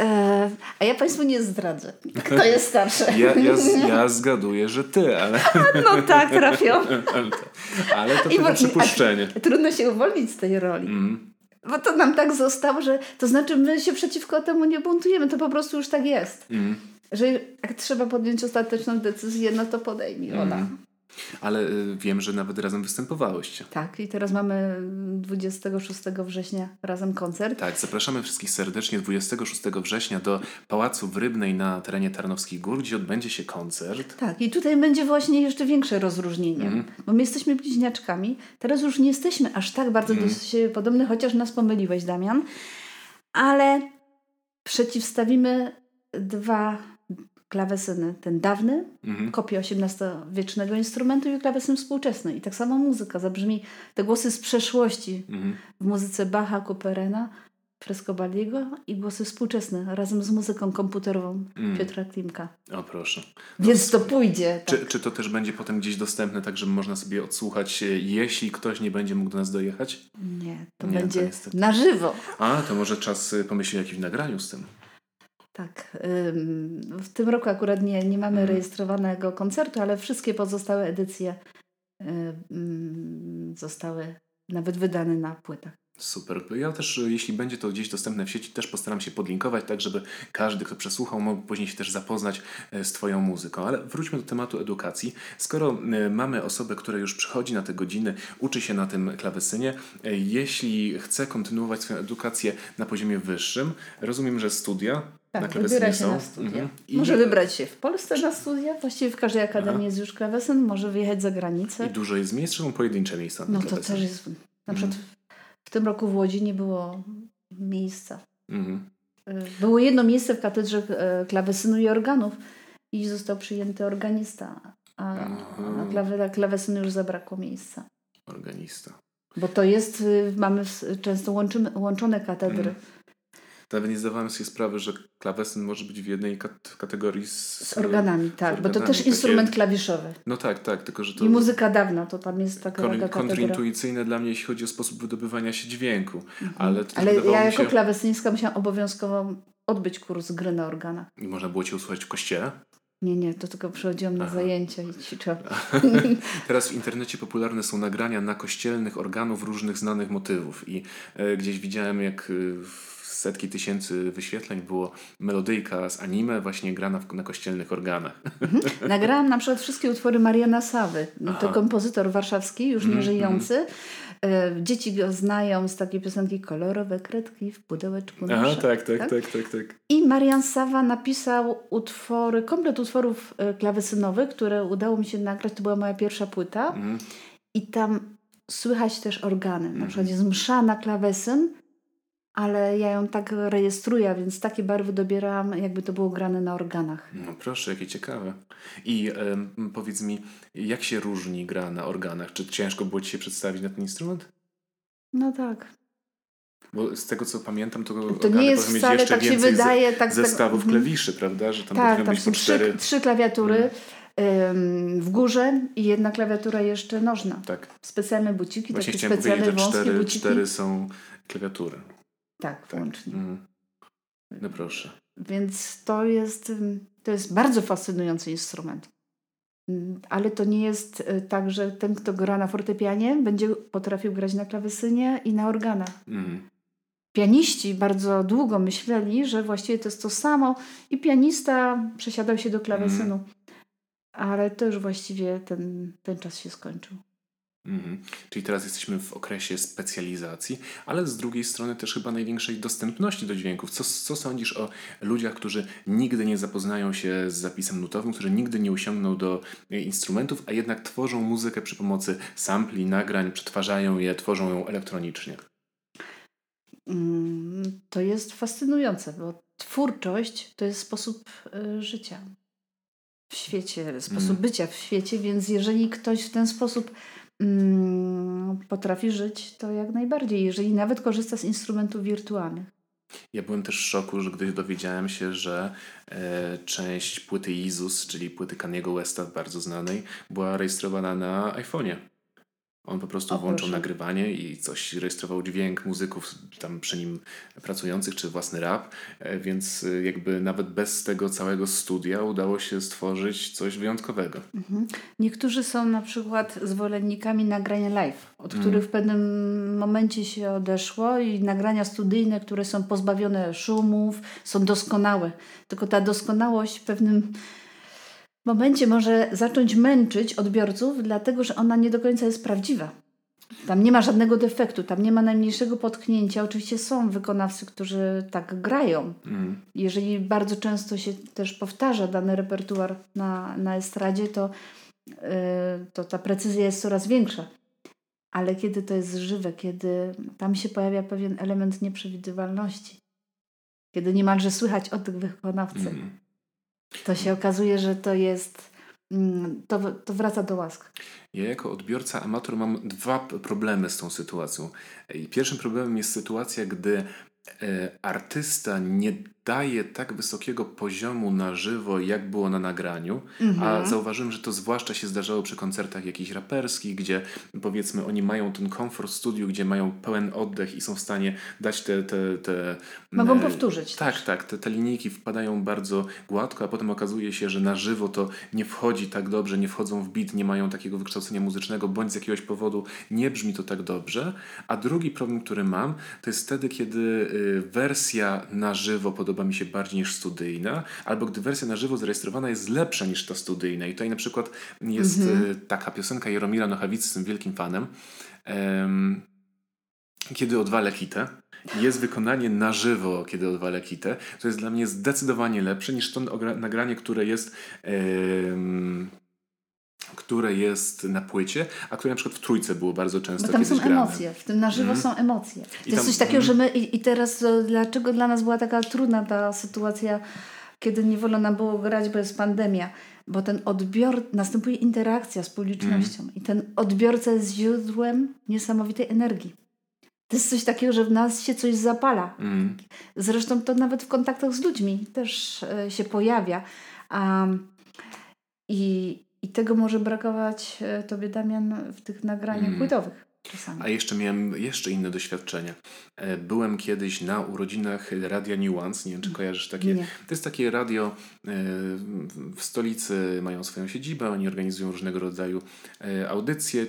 E, a ja Państwu nie zdradzę, kto jest starszy. Ja, ja, (laughs) ja zgaduję, że Ty, ale... (laughs) no tak, trafią. ale, to, ale to tylko przypuszczenie. Trudno się uwolnić z tej roli. Mm. Bo to nam tak zostało, że to znaczy my się przeciwko temu nie buntujemy, to po prostu już tak jest. Mm że jak trzeba podjąć ostateczną decyzję, no to podejmij ona. Mm. Ale y, wiem, że nawet razem występowałyście. Tak, i teraz mamy 26 września razem koncert. Tak, zapraszamy wszystkich serdecznie 26 września do Pałacu w Rybnej na terenie Tarnowskich Gór, gdzie odbędzie się koncert. Tak, i tutaj będzie właśnie jeszcze większe rozróżnienie, mm. bo my jesteśmy bliźniaczkami. Teraz już nie jesteśmy aż tak bardzo mm. do siebie podobne, chociaż nas pomyliłeś, Damian. Ale przeciwstawimy dwa klawesyny, ten dawny, mhm. kopię XVIII-wiecznego instrumentu i klawesyn współczesny. I tak samo muzyka zabrzmi, te głosy z przeszłości mhm. w muzyce Bacha, Couperena, Frescobaldiego i głosy współczesne razem z muzyką komputerową mm. Piotra Klimka. O proszę. Więc to pójdzie. Tak. Czy, czy to też będzie potem gdzieś dostępne, tak żeby można sobie odsłuchać, jeśli ktoś nie będzie mógł do nas dojechać? Nie, to nie, będzie to na żywo. A, to może czas y, pomyśleć o jakimś nagraniu z tym. Tak. W tym roku akurat nie, nie mamy mhm. rejestrowanego koncertu, ale wszystkie pozostałe edycje zostały nawet wydane na płytach. Super. Ja też, jeśli będzie to gdzieś dostępne w sieci, też postaram się podlinkować, tak żeby każdy, kto przesłuchał, mógł później się też zapoznać e, z Twoją muzyką. Ale wróćmy do tematu edukacji. Skoro e, mamy osobę, która już przychodzi na te godziny, uczy się na tym klawesynie, e, jeśli chce kontynuować swoją edukację na poziomie wyższym, rozumiem, że studia tak, wybiera się są. na studia. Mhm. Może wybrać się w Polsce na studia, właściwie w każdej akademii Aha. jest już klawesyn, może wyjechać za granicę. I dużo jest miejsc, czy są pojedyncze miejsca No to też jest, na przykład mhm. w tym roku w Łodzi nie było miejsca. Mhm. Y, było jedno miejsce w katedrze e, klawesynu i organów i został przyjęty organista, a na, klawe, na klawesynu już zabrakło miejsca. Organista. Bo to jest, y, mamy często łączymy, łączone katedry. Mhm. Nawet nie zdawałem sobie sprawy, że klawesyn może być w jednej kat kategorii z, z organami, tak, z organami, bo to też takie... instrument klawiszowy. No tak, tak, tylko że to... I muzyka dawna, to tam jest taka kon, Kontrintuicyjne dla mnie, jeśli chodzi o sposób wydobywania się dźwięku. Mhm. Ale, ale ja jako się... klawesynistka musiałam obowiązkowo odbyć kurs gry na organach. I można było Cię usłyszeć w kościele? Nie, nie, to tylko przychodziłam na Aha. zajęcia i ćwiczyłam. (laughs) (laughs) Teraz w internecie popularne są nagrania na kościelnych organów różnych znanych motywów i e, gdzieś widziałem jak e, setki tysięcy wyświetleń było melodyjka z anime właśnie grana w, na kościelnych organach. Mhm. Nagrałam na przykład wszystkie utwory Mariana Sawy. No to kompozytor warszawski, już nie mhm, żyjący. Mm. Dzieci go znają z takiej piosenki Kolorowe kredki w pudełeczku Aha, tak, tak, tak, tak, tak, tak. I Marian Sawa napisał utwory, komplet utworów e, klawesynowych, które udało mi się nagrać. To była moja pierwsza płyta. Mm. I tam słychać też organy. Na przykład jest msza na klawesyn ale ja ją tak rejestruję, więc takie barwy dobieram, jakby to było grane na organach. No proszę, jakie ciekawe. I powiedz mi, jak się różni gra na organach? Czy ciężko było Ci się przedstawić na ten instrument? No tak. Bo z tego co pamiętam, to, to nie jest wcale jeszcze tak się wydaje. Tak, zestawów tak, klawiszy, prawda? Że tam tak, tam są cztery... trzy, trzy klawiatury. Hmm. w górze i jedna klawiatura jeszcze nożna. Tak. Specjalne buciki, Właśnie takie specjalne wąskie cztery, buciki. cztery są klawiatury. Tak, Tak. włącznie. Mhm. No proszę. Więc to jest, to jest bardzo fascynujący instrument. Mm, Ale to nie jest y, tak, że ten, kto gra na fortepianie, będzie potrafił grać na klawesynie i na organach. Mhm. Pianiści bardzo długo myśleli, że właściwie to jest to samo i pianista przesiadał się do klawesynu. Ale to już właściwie ten, ten czas się skończył. Mhm. Czyli teraz jesteśmy w okresie specjalizacji, ale z drugiej strony też chyba największej dostępności do dźwięków. Co, co sądzisz o ludziach, którzy nigdy nie zapoznają się z zapisem nutowym, którzy nigdy nie usiągną do e, instrumentów, a jednak tworzą muzykę przy pomocy sampli, nagrań, przetwarzają je, tworzą ją elektronicznie? Mm, To jest fascynujące, bo twórczość to jest sposób y, życia w świecie, sposób Mm. bycia w świecie, więc jeżeli ktoś w ten sposób potrafi żyć, to jak najbardziej. Jeżeli nawet korzysta z instrumentów wirtualnych. Ja byłem też w szoku, że gdy dowiedziałem się, że e, część płyty Izus, czyli płyty Kaniego Westa, bardzo znanej, była rejestrowana na iPhone'ie. On po prostu O, włączył proszę. nagrywanie i coś rejestrował dźwięk muzyków tam przy nim pracujących, czy własny rap, e, więc e, jakby nawet bez tego całego studia udało się stworzyć coś wyjątkowego. Mhm. Niektórzy są na przykład zwolennikami nagrania live, od Mm. których w pewnym momencie się odeszło i nagrania studyjne, które są pozbawione szumów, są doskonałe. Tylko ta doskonałość w pewnym momencie może zacząć męczyć odbiorców, dlatego że ona nie do końca jest prawdziwa. Tam nie ma żadnego defektu, tam nie ma najmniejszego potknięcia. Oczywiście są wykonawcy, którzy tak grają, Mm. jeżeli bardzo często się też powtarza dany repertuar na, na estradzie, to, yy, to ta precyzja jest coraz większa. Ale kiedy to jest żywe, kiedy tam się pojawia pewien element nieprzewidywalności, kiedy niemalże słychać oddech wykonawcy, Mm. To się okazuje, że to jest, mm, to, to wraca do łask. Ja jako odbiorca amator mam dwa problemy z tą sytuacją. Pierwszym problemem jest sytuacja, gdy e, artysta nie daje tak wysokiego poziomu na żywo, jak było na nagraniu, a Mhm. zauważyłem, że to zwłaszcza się zdarzało przy koncertach jakichś raperskich, gdzie powiedzmy oni mają ten komfort studiu, gdzie mają pełen oddech i są w stanie dać te... te, te Mogą e, powtórzyć Tak, też. tak. Te, te linijki wpadają bardzo gładko, a potem okazuje się, że na żywo to nie wchodzi tak dobrze, nie wchodzą w beat, nie mają takiego wykształcenia muzycznego, bądź z jakiegoś powodu nie brzmi to tak dobrze. A drugi problem, który mam, to jest wtedy, kiedy y, wersja na żywo podoba mi się bardziej niż studyjna, albo gdy wersja na żywo zarejestrowana jest lepsza niż ta studyjna. I tutaj na przykład jest y, taka piosenka Jaromira Nochawicy, jestem wielkim fanem. Em, kiedy odwalę kitę. Jest wykonanie na żywo, kiedy odwalę kitę. To jest dla mnie zdecydowanie lepsze niż to nagranie, które jest em, które jest na płycie, a które na przykład w trójce było bardzo często Bo tam są grane. emocje, w tym na żywo Mhm. są emocje. To I jest tam- coś takiego, mhm. że my i, i teraz to, dlaczego dla nas była taka trudna ta sytuacja, kiedy nie wolno nam było grać, bo jest pandemia. Bo ten odbior, następuje interakcja z publicznością Mhm. i ten odbiorca jest źródłem niesamowitej energii. To jest coś takiego, że w nas się coś zapala. Mm. Zresztą to nawet w kontaktach z ludźmi też e, się pojawia. Um, i, I tego może brakować e, tobie, Damian, w tych nagraniach Mm. płytowych czasami. A jeszcze miałem jeszcze inne doświadczenia. E, Byłem kiedyś na urodzinach Radia Nuance, nie wiem czy kojarzysz takie. Nie. To jest takie radio e, w stolicy, mają swoją siedzibę, oni organizują różnego rodzaju audycje,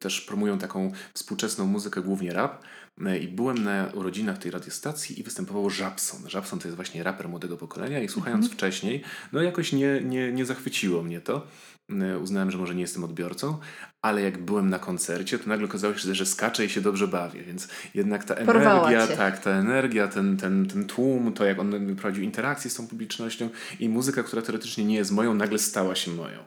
też promują taką współczesną muzykę, głównie rap. E, I byłem na urodzinach tej radiostacji i występował Żabson. Żabson to jest właśnie raper młodego pokolenia i słuchając wcześniej, no jakoś nie, nie, nie zachwyciło mnie to. E, Uznałem, że może nie jestem odbiorcą, ale jak byłem na koncercie, to nagle okazało się, że skaczę i się dobrze bawię, więc jednak ta Porwała energia, cię. tak, ta energia, ten, ten, ten tłum, to jak on prowadził interakcję z tą publicznością i muzyka, która teoretycznie nie jest moją, nagle stała się moją.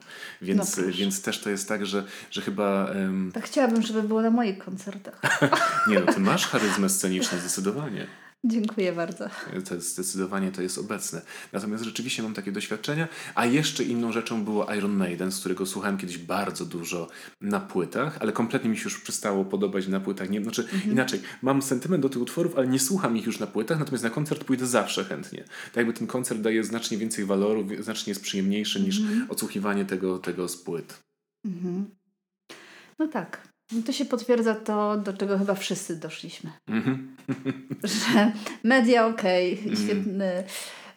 Więc, No więc też to jest tak, że, że chyba... em, Tak chciałabym, żeby było na moich koncertach. (laughs) nie no, ty (laughs) masz charyzmę sceniczną zdecydowanie. Dziękuję bardzo. To jest zdecydowanie to jest obecne. Natomiast rzeczywiście mam takie doświadczenia. A jeszcze inną rzeczą było Iron Maiden, z którego słuchałem kiedyś bardzo dużo na płytach, ale kompletnie mi się już przestało podobać na płytach. Nie, znaczy inaczej, mam sentyment do tych utworów, ale nie słucham ich już na płytach, natomiast na koncert pójdę zawsze chętnie. Tak jakby ten koncert daje znacznie więcej waloru, znacznie jest przyjemniejszy niż odsłuchiwanie tego, tego z płyt. Mhm. No tak. No to się potwierdza to, do czego chyba wszyscy doszliśmy. Mhm. (laughs) Że media okej, Mhm. świetny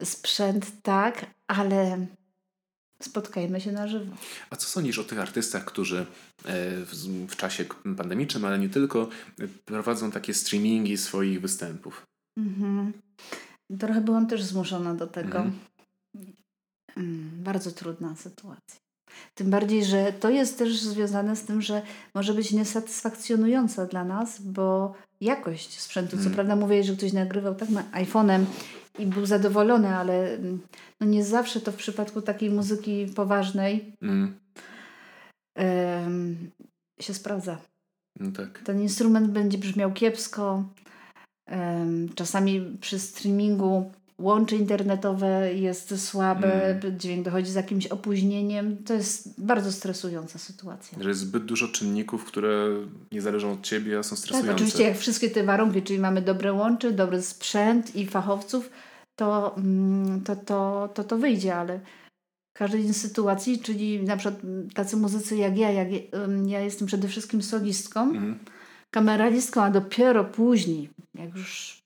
sprzęt, tak, ale spotkajmy się na żywo. A co sądzisz o tych artystach, którzy e, w, czasie pandemicznym, ale nie tylko, prowadzą takie streamingi swoich występów? Mhm. Trochę byłam też zmuszona do tego. Mhm. Mm, Bardzo trudna sytuacja. Tym bardziej, że to jest też związane z tym, że może być niesatysfakcjonująca dla nas, bo jakość sprzętu, co Mhm. prawda mówię, że ktoś nagrywał tak na iPhone'em i był zadowolony, ale mm, no nie zawsze to w przypadku takiej muzyki poważnej Mm, em, się sprawdza. no tak. Ten instrument będzie brzmiał kiepsko. Czasami przy streamingu łącze internetowe jest słabe, dźwięk dochodzi z jakimś opóźnieniem. To jest bardzo stresująca sytuacja. Że jest zbyt dużo czynników, które nie zależą od ciebie, a są Tak, stresujące. oczywiście jak wszystkie te warunki, czyli mamy dobre łącze, dobry sprzęt i fachowców, to mm, to, to, to, to wyjdzie, ale w każdej sytuacji, czyli na przykład tacy muzycy jak ja, jak ja jestem przede wszystkim solistką, Mhm. kameralistką, a dopiero później, jak już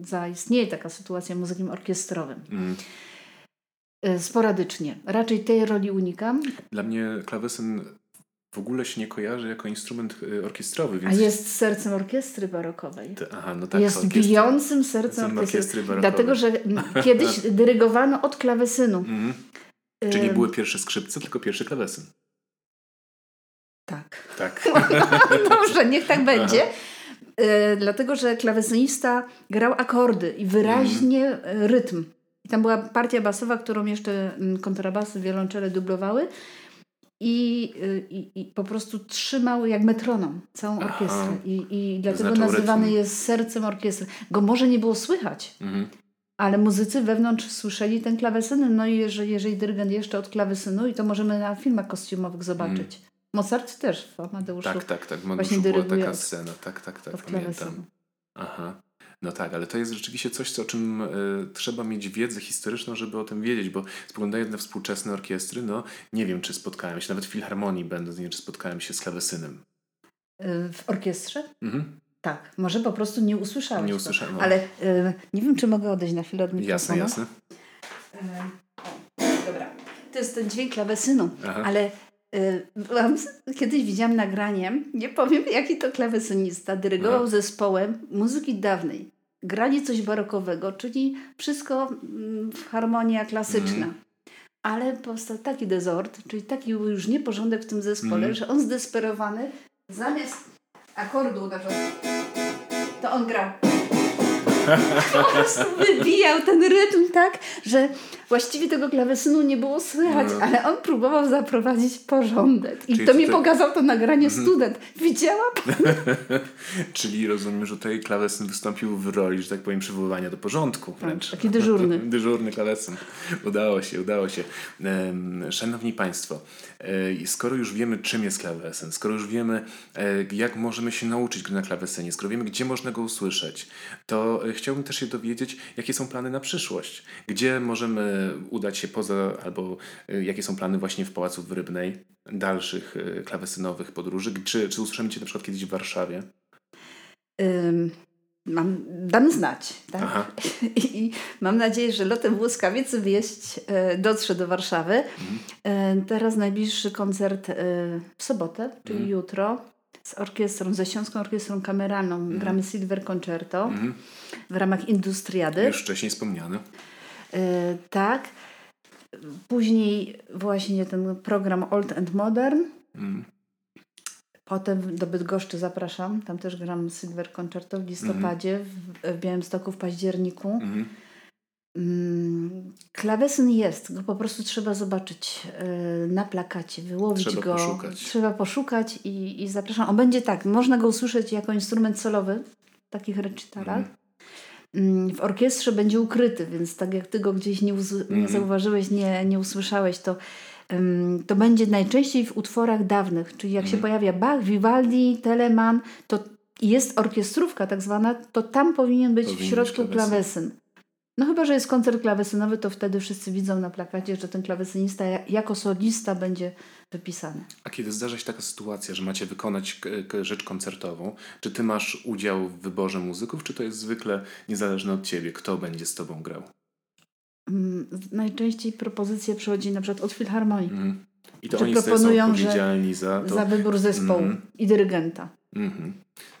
zaistnieje taka sytuacja muzykiem orkiestrowym. Mm. E, Sporadycznie. Raczej tej roli unikam, Dla mnie klawesyn w ogóle się nie kojarzy jako instrument e, orkiestrowy, a więc... jest sercem orkiestry barokowej. Te- Aha, no tak. jest orkiestry- bijącym sercem orkiestry. orkiestry barokowej. Dlatego, że (laughs) kiedyś dyrygowano od klawesynu. Mhm. Czyli nie Ym, były pierwsze skrzypce, tylko pierwszy klawesyn. Tak. Tak. (laughs) Dobrze, niech tak będzie. E, dlatego, że klawesynista grał akordy i wyraźnie e, rytm. I tam była partia basowa, którą jeszcze mm, kontrabasy, wiolonczele dublowały. I, y, i, I po prostu trzymał jak metronom całą Aha. orkiestrę. I, i dlatego nazywany rytm. jest sercem orkiestry. Go może nie było słychać, Mhm. ale muzycy wewnątrz słyszeli ten klawesyn. No i jeżeli, jeżeli dyrygent jeszcze od klawesynu, i to możemy na filmach kostiumowych zobaczyć. Mozart też w Amadeuszu. Tak, tak, tak. W Właśnie Maduszu była taka od- scena. Tak, tak, tak. Pamiętam. Aha. No tak, ale to jest rzeczywiście coś, co- o czym y, trzeba mieć wiedzę historyczną, żeby o tym wiedzieć, bo spoglądając na współczesne orkiestry, no nie wiem, czy spotkałem się, nawet w filharmonii będąc, nie wiem, czy spotkałem się z klawesynem. Y, W orkiestrze? Mhm. Tak, może po prostu nie usłyszałeś. Nie go. usłyszałem, no. Ale y, nie wiem, czy mogę odejść na chwilę od Jasne, mikrofonu. jasne. Y, dobra. To jest ten dźwięk klawesynu, Aha. ale kiedyś widziałam nagranie, nie powiem jaki to klawesynista, dyrygował Aha. zespołem muzyki dawnej. Grali coś barokowego, czyli wszystko mm, harmonia klasyczna. Mhm. Ale powstał taki dezort, czyli taki już nieporządek w tym zespole, Mhm. że on zdesperowany zamiast akordu na to on grał. (laughs) po prostu wybijał ten rytm tak, że właściwie tego klawesynu nie było słychać, No. ale on próbował zaprowadzić porządek. I Czyli to mi pokazał to nagranie Mhm. student. Widziała? (laughs) Czyli rozumiem, że tutaj klawesyn wystąpił w roli, że tak powiem, przywoływania do porządku wręcz. taki dyżurny. (laughs) dyżurny klawesyn. Udało się, udało się. Szanowni Państwo, e, skoro już wiemy, czym jest klawesyn, skoro już wiemy, e, jak możemy się nauczyć gry na klawesynie, skoro wiemy, gdzie można go usłyszeć, to e, chciałbym też się dowiedzieć, jakie są plany na przyszłość. Gdzie możemy udać się poza, albo e, jakie są plany właśnie w Pałacu w Rybnej, dalszych e, klawesynowych podróży. Czy, czy usłyszymy Cię na przykład kiedyś w Warszawie? Ym, mam, dam znać. Tak? (laughs) I, mam nadzieję, że lotem błyskawicy wieść e, dotrze do Warszawy. Mhm. E, teraz najbliższy koncert e, w sobotę, czyli Mhm. jutro, z orkiestrą, ze Śląską Orkiestrą Kameralną. Gramy Silver Concerto Mhm. w ramach Industriady. Już wcześniej wspomniane. E, tak. Później właśnie ten program Old and Modern. Mm. Potem do Bydgoszczy zapraszam. Tam też gram Silver Concerto w listopadzie, w, w Białymstoku w październiku. Mhm. Mm, klawesyn jest, go po prostu trzeba zobaczyć y, na plakacie, wyłowić Trzeba go. poszukać. Trzeba poszukać i, i zapraszam. On będzie tak, można go usłyszeć jako instrument solowy w takich recitalach. Mhm. Mm, W orkiestrze będzie ukryty, więc tak jak ty go gdzieś nie, nie Mhm. zauważyłeś, nie, nie usłyszałeś, to, to będzie najczęściej w utworach dawnych. Czyli jak się Mhm. pojawia Bach, Vivaldi, Telemann, to jest orkiestrówka tak zwana, to tam powinien być Powinien w środku klawesyn. No chyba, że jest koncert klawesynowy, to wtedy wszyscy widzą na plakacie, że ten klawesynista jako solista będzie wypisany. A kiedy zdarza się taka sytuacja, że macie wykonać rzecz koncertową, czy ty masz udział w wyborze muzyków, czy to jest zwykle niezależne od ciebie, kto będzie z tobą grał? Mm, najczęściej propozycje przychodzi na przykład od Filharmonii. Mm. I to oni proponują, są odpowiedzialni za to. Za wybór zespołu mm. i dyrygenta. Mm-hmm.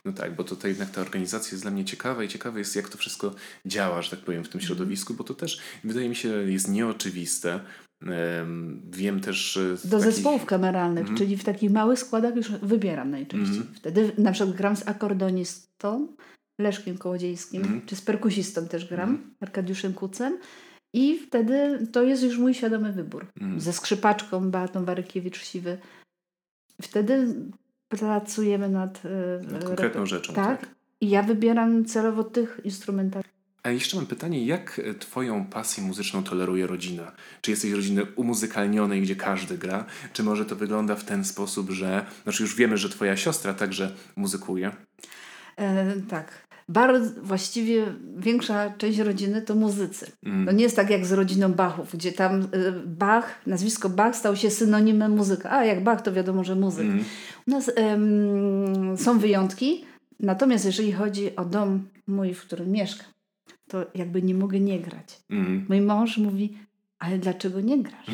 No tak, bo to jednak ta organizacja jest dla mnie ciekawa i ciekawe jest, jak to wszystko działa, że tak powiem, w tym środowisku, bo to też wydaje mi się jest nieoczywiste. Wiem też. Do takich... zespołów kameralnych, mm-hmm. czyli w takich małych składach już wybieram najczęściej. Mm-hmm. Wtedy na przykład gram z akordonistą, Leszkiem Kołodziejskim, mm-hmm. czy z perkusistą też gram, mm-hmm. Arkadiuszem Kucem. I wtedy to jest już mój świadomy wybór. Mm. Ze skrzypaczką Beatą Warykiewicz-Siwy. Wtedy pracujemy nad... E, nad konkretną rzeczą, tak? tak? I ja wybieram celowo tych instrumentów. A jeszcze mam pytanie, jak e, twoją pasję muzyczną toleruje rodzina? Czy jesteś rodziny umuzykalnionej, gdzie każdy gra? Czy może to wygląda w ten sposób, że... Znaczy już wiemy, że twoja siostra także muzykuje. E, tak bardzo, właściwie większa część rodziny to muzycy. Mm. To nie jest tak jak z rodziną Bachów, gdzie tam y, Bach, nazwisko Bach stał się synonimem muzyka. A jak Bach, to wiadomo, że muzyk. Mm. U nas ym, są wyjątki, natomiast jeżeli chodzi o dom mój, w którym mieszkam, to jakby nie mogę nie grać. Mm. Mój mąż mówi, ale dlaczego nie grasz?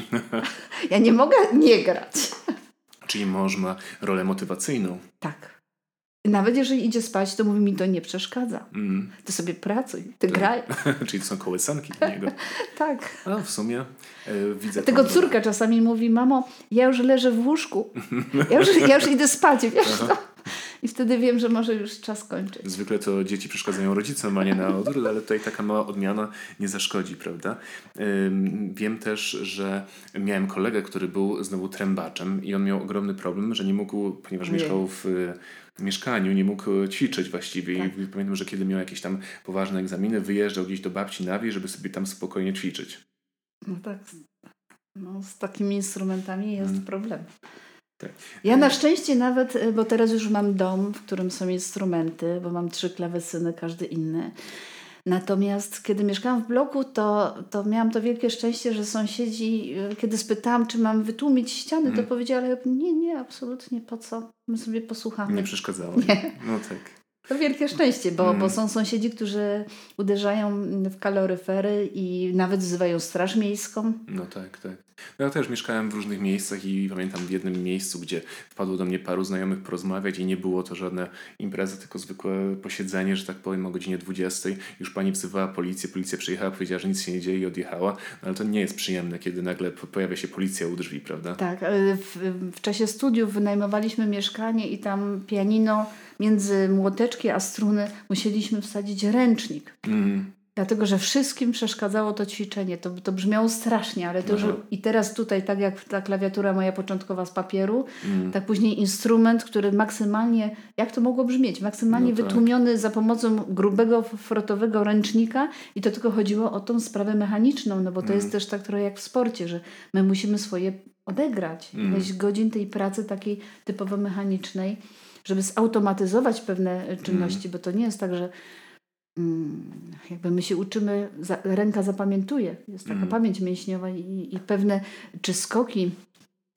(laughs) ja nie mogę nie grać. Czyli mąż ma rolę motywacyjną. Tak. Nawet jeżeli idzie spać, to mówi mi, to nie przeszkadza. Mm. Ty sobie pracuj, ty tak. graj. (laughs) Czyli to są kołysanki do niego. (laughs) tak. A w sumie e, widzę... Tego córka czasami mówi, mamo, ja już leżę w łóżku. (laughs) Ja już, ja już idę spać, wiesz to. I wtedy wiem, że może już czas kończyć. Zwykle to dzieci przeszkadzają rodzicom, a nie na odwrót, ale tutaj taka mała odmiana nie zaszkodzi, prawda? Wiem też, że miałem kolegę, który był znowu trębaczem i on miał ogromny problem, że nie mógł, ponieważ mieszkał w mieszkaniu, nie mógł ćwiczyć właściwie. Tak. I pamiętam, że kiedy miał jakieś tam poważne egzaminy, wyjeżdżał gdzieś do babci na wieś, żeby sobie tam spokojnie ćwiczyć. No tak. No, z takimi instrumentami jest hmm. problem. Tak. Ja na szczęście nawet, bo teraz już mam dom, w którym są instrumenty, bo mam trzy klawesyny, każdy inny. Natomiast kiedy mieszkałam w bloku, to, to miałam to wielkie szczęście, że sąsiedzi, e, kiedy spytałam, czy mam wytłumić ściany, to hmm. powiedzieli, nie, nie, absolutnie, po co? My sobie posłuchamy. Nie przeszkadzało. Nie. No tak. To wielkie szczęście, bo, mm. bo są sąsiedzi, którzy uderzają w kaloryfery i nawet wzywają straż miejską. No tak, tak. No ja też mieszkałem w różnych miejscach i pamiętam w jednym miejscu, gdzie wpadło do mnie paru znajomych porozmawiać i nie było to żadne impreza, tylko zwykłe posiedzenie, że tak powiem, o godzinie 20. Już pani wzywała policję, policja przyjechała, powiedziała, że nic się nie dzieje i odjechała, no ale to nie jest przyjemne, kiedy nagle pojawia się policja u drzwi, prawda? Tak. W, w czasie studiów wynajmowaliśmy mieszkanie i tam pianino między młoteczki a struny musieliśmy wsadzić ręcznik. Mm. Dlatego, że wszystkim przeszkadzało to ćwiczenie. To, to brzmiało strasznie, ale to już i teraz tutaj, tak jak ta klawiatura moja początkowa z papieru, mm. tak później instrument, który maksymalnie, jak to mogło brzmieć, maksymalnie no tak. wytłumiony za pomocą grubego frotowego ręcznika i to tylko chodziło o tą sprawę mechaniczną, no bo to mm. jest też tak trochę jak w sporcie, że my musimy swoje odegrać. Mm. Ileś godzin tej pracy takiej typowo mechanicznej żeby zautomatyzować pewne czynności, mm. bo to nie jest tak, że jakby my się uczymy, za, ręka zapamiętuje, jest taka mm. pamięć mięśniowa i, i pewne czy skoki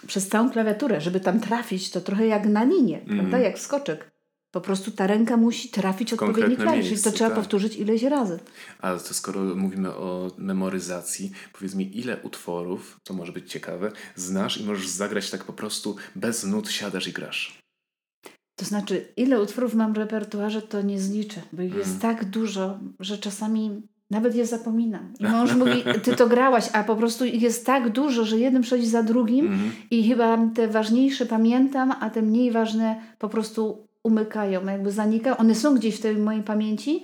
przez całą klawiaturę, żeby tam trafić, to trochę jak na linie, mm. prawda, jak skoczek. Po prostu ta ręka musi trafić odpowiedni klawisz i to trzeba tak. powtórzyć ileś razy. A to skoro mówimy o memoryzacji, powiedz mi, ile utworów, to może być ciekawe, znasz i możesz zagrać tak po prostu bez nut, siadasz i grasz? To znaczy, ile utworów mam w repertuarze, to nie zliczę, bo ich jest mm. tak dużo, że czasami nawet je zapominam. I (laughs) mąż mówi, ty to grałaś, a po prostu ich jest tak dużo, że jeden przychodzi za drugim mm. i chyba te ważniejsze pamiętam, a te mniej ważne po prostu umykają, jakby zanikają. One są gdzieś w tej mojej pamięci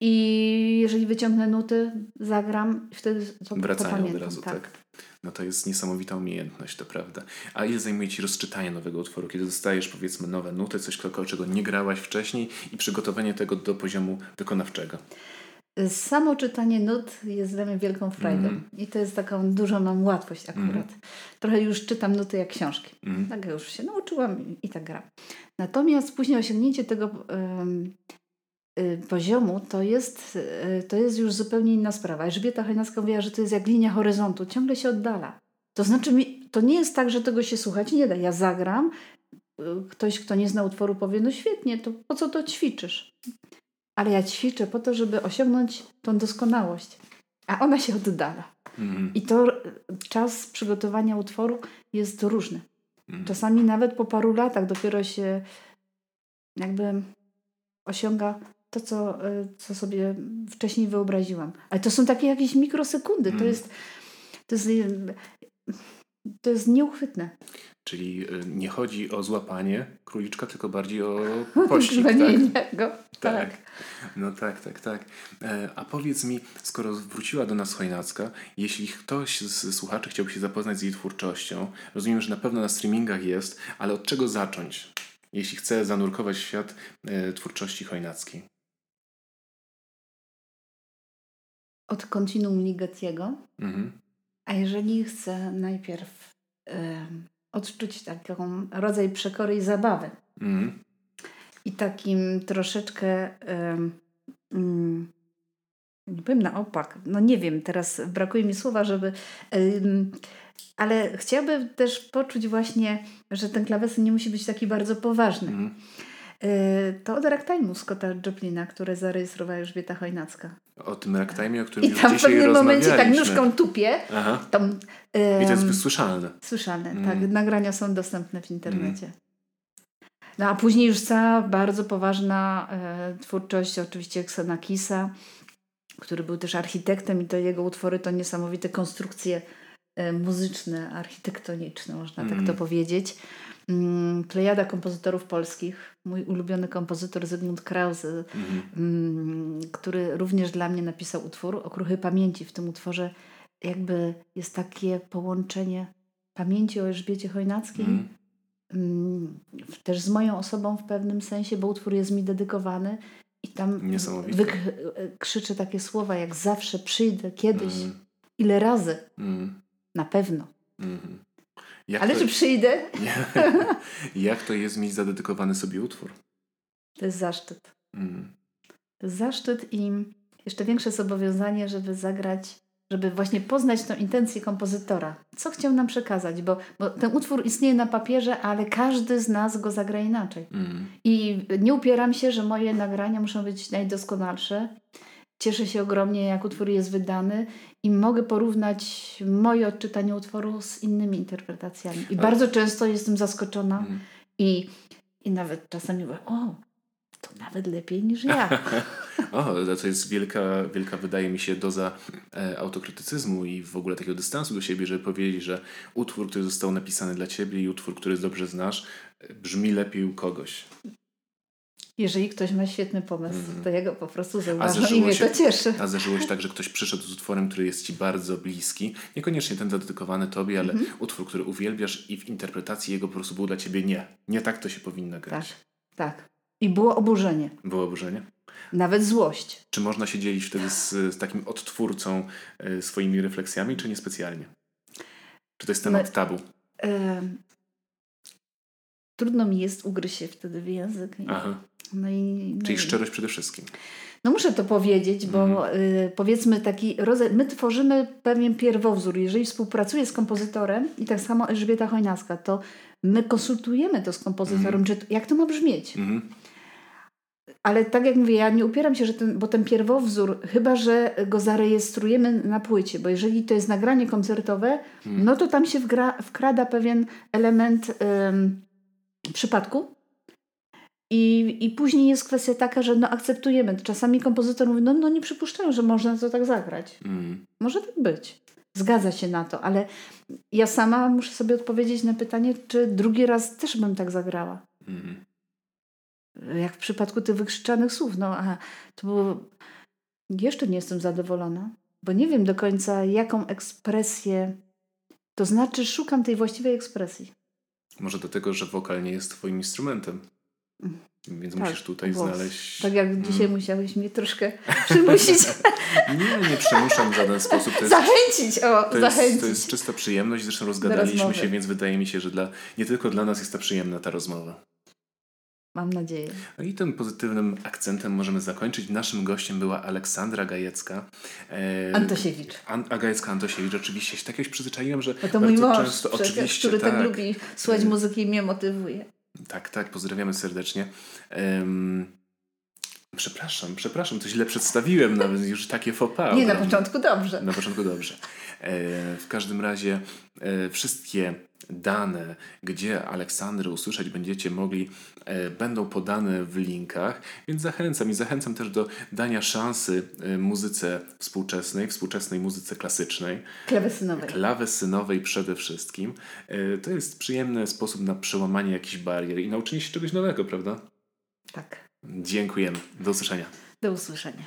i jeżeli wyciągnę nuty, zagram, wtedy to, Wracają to pamiętam. od razu, tak. tak. No to jest niesamowita umiejętność, to prawda. A ile zajmuje Ci rozczytanie nowego utworu, kiedy dostajesz powiedzmy nowe nuty, coś, czego nie grałaś wcześniej i przygotowanie tego do poziomu wykonawczego? Samo czytanie nut jest dla mnie wielką frajdą mm. i to jest taką dużą mam łatwość akurat. Mm. Trochę już czytam nuty jak książki. Mm. Tak już się nauczyłam i tak gram. Natomiast później osiągnięcie tego um, poziomu, to jest, y, to jest już zupełnie inna sprawa. Elżbieta Chojnacka mówiła, że to jest jak linia horyzontu, ciągle się oddala. To znaczy, to nie jest tak, że tego się słuchać nie da. Ja zagram, y, ktoś, kto nie zna utworu powie, no świetnie, to po co to ćwiczysz? Ale ja ćwiczę po to, żeby osiągnąć tą doskonałość. A ona się oddala. Mhm. I to y, czas przygotowania utworu jest różny. Mhm. Czasami nawet po paru latach dopiero się jakby osiąga to, co, y, co sobie wcześniej wyobraziłam. Ale to są takie jakieś mikrosekundy. To Mhm. jest, to jest, to jest nieuchwytne. Czyli y, nie chodzi o złapanie króliczka, tylko bardziej o (laughs) pościg, tak? go. Tak. Tak. No tak, tak, tak. E, A powiedz mi, skoro wróciła do nas Chojnacka, jeśli ktoś z słuchaczy chciałby się zapoznać z jej twórczością, rozumiem, że na pewno na streamingach jest, ale od czego zacząć, jeśli chce zanurkować w świat e, twórczości chojnackiej? Od Continuum Ligetiego. Mhm. A jeżeli chcę najpierw em, odczuć taką rodzaj przekory i zabawy Mhm. i takim troszeczkę em, mm, nie powiem na opak, no nie wiem, teraz brakuje mi słowa, żeby ale chciałabym też poczuć właśnie, że ten klawesyn nie musi być taki bardzo poważny. Mhm. Y, To od Ragtime'u Scotta Joplina, które zarejestrowała Elżbieta Chojnacka. O tym ragtime, o którym I już tam w dzisiaj pewnym momencie tak nóżką tupie. Aha. Tam, I to jest em, wysłyszalne. Słyszane, Mm. tak. Nagrania są dostępne w internecie. No a później już cała bardzo poważna e, twórczość oczywiście Xenakisa, który był też architektem i to jego utwory to niesamowite konstrukcje e, muzyczne, architektoniczne, można tak Mm. to powiedzieć. Mm, Plejada kompozytorów polskich, mój ulubiony kompozytor Zygmunt Krause, Mhm. mm, który również dla mnie napisał utwór Okruchy Pamięci. W tym utworze jakby jest takie połączenie pamięci o Elżbiecie Chojnackiej, Mhm. mm, też z moją osobą w pewnym sensie, bo utwór jest mi dedykowany i tam krzyczę takie słowa jak zawsze przyjdę, kiedyś, Mhm. ile razy, Mhm. na pewno. Jak Ale to... czy przyjdę? (laughs) Jak to jest mieć zadedykowany sobie utwór? To jest zaszczyt. Mhm. To jest zaszczyt i jeszcze większe zobowiązanie, żeby zagrać, żeby właśnie poznać tą intencję kompozytora. Co chciał nam przekazać, bo, bo ten utwór istnieje na papierze, ale każdy z nas go zagra inaczej. Mhm. I nie upieram się, że moje nagrania muszą być najdoskonalsze. Cieszę się ogromnie, jak utwór jest wydany i mogę porównać moje odczytanie utworu z innymi interpretacjami. I Ale- bardzo często jestem zaskoczona Mhm. i, i nawet czasami mówię, o, to nawet lepiej niż ja. (laughs) O, to jest wielka, wielka, wydaje mi się, doza e, autokrytycyzmu i w ogóle takiego dystansu do siebie, żeby powiedzieć, że utwór, który został napisany dla ciebie i utwór, który dobrze znasz, e, brzmi lepiej u kogoś. Jeżeli ktoś ma świetny pomysł, Mhm. to ja go po prostu zauważam i mnie się- to cieszy. A zdarzyło się tak, że ktoś przyszedł z utworem, który jest ci bardzo bliski, niekoniecznie ten dedykowany tobie, ale Mhm. utwór, który uwielbiasz i w interpretacji jego po prostu był dla ciebie nie. Nie tak to się powinno Tak, grać. tak. I było oburzenie, Było oburzenie? nawet złość. Czy można się dzielić wtedy z, z takim odtwórcą e, swoimi refleksjami, czy niespecjalnie? Czy to jest temat My- tabu? Em, trudno mi jest ugryźć się wtedy w język. Aha. No i, no Czyli szczerość przede wszystkim. No muszę to powiedzieć, bo Mhm. y, powiedzmy taki rodzaj, my tworzymy pewien pierwowzór. Jeżeli współpracuję z kompozytorem i tak samo Elżbieta Chojnacka, to my konsultujemy to z kompozytorem, Mhm. czy, jak to ma brzmieć. Mhm. Ale tak jak mówię, ja nie upieram się, że ten, bo ten pierwowzór, chyba że go zarejestrujemy na płycie, bo jeżeli to jest nagranie koncertowe, Mhm. no to tam się wgra, wkrada pewien element ym, przypadku. I, I później jest kwestia taka, że no akceptujemy. Czasami kompozytor mówi, no, no nie przypuszczają, że można to tak zagrać. Mhm. Może tak być. Zgadza się na to, ale ja sama muszę sobie odpowiedzieć na pytanie, czy drugi raz też bym tak zagrała. Mhm. Jak w przypadku tych wykrzyczanych słów. No a to było... Jeszcze nie jestem zadowolona, bo nie wiem do końca, jaką ekspresję... To znaczy szukam tej właściwej ekspresji. Może do tego, że wokal nie jest twoim instrumentem. Więc Tak, musisz tutaj głos. znaleźć... Tak jak Mm. dzisiaj musiałeś mnie troszkę (laughs) przymusić, (laughs) Nie, nie przymuszam w żaden sposób. Jest, zachęcić, o, to, zachęcić. jest, to jest czysta przyjemność. Zresztą rozgadaliśmy się, więc wydaje mi się, że dla, nie tylko dla nas jest ta przyjemna ta rozmowa. Mam nadzieję. No i tym pozytywnym akcentem możemy zakończyć. Naszym gościem była Aleksandra Gajecka. E, Antosiewicz. An, a Gajecka Antosiewicz, oczywiście. Się tak jakoś przyzwyczaiłem, że no to mój mąż, często, przecież, oczywiście, który tak, tak lubi słuchać muzyki i mnie motywuje. Tak, tak, pozdrawiamy serdecznie. Um, przepraszam, przepraszam, to źle przedstawiłem, nawet już takie fopa. Nie, na początku dobrze. Na początku dobrze. E, w każdym razie e, wszystkie dane, gdzie Aleksandry usłyszeć będziecie mogli, e, będą podane w linkach, więc zachęcam i zachęcam też do dania szansy muzyce współczesnej, współczesnej muzyce klasycznej. Klawesynowej. Klawesynowej przede wszystkim. To jest przyjemny sposób na przełamanie jakichś barier i nauczenie się czegoś nowego, prawda? Tak. Dziękujemy. Do usłyszenia. Do usłyszenia.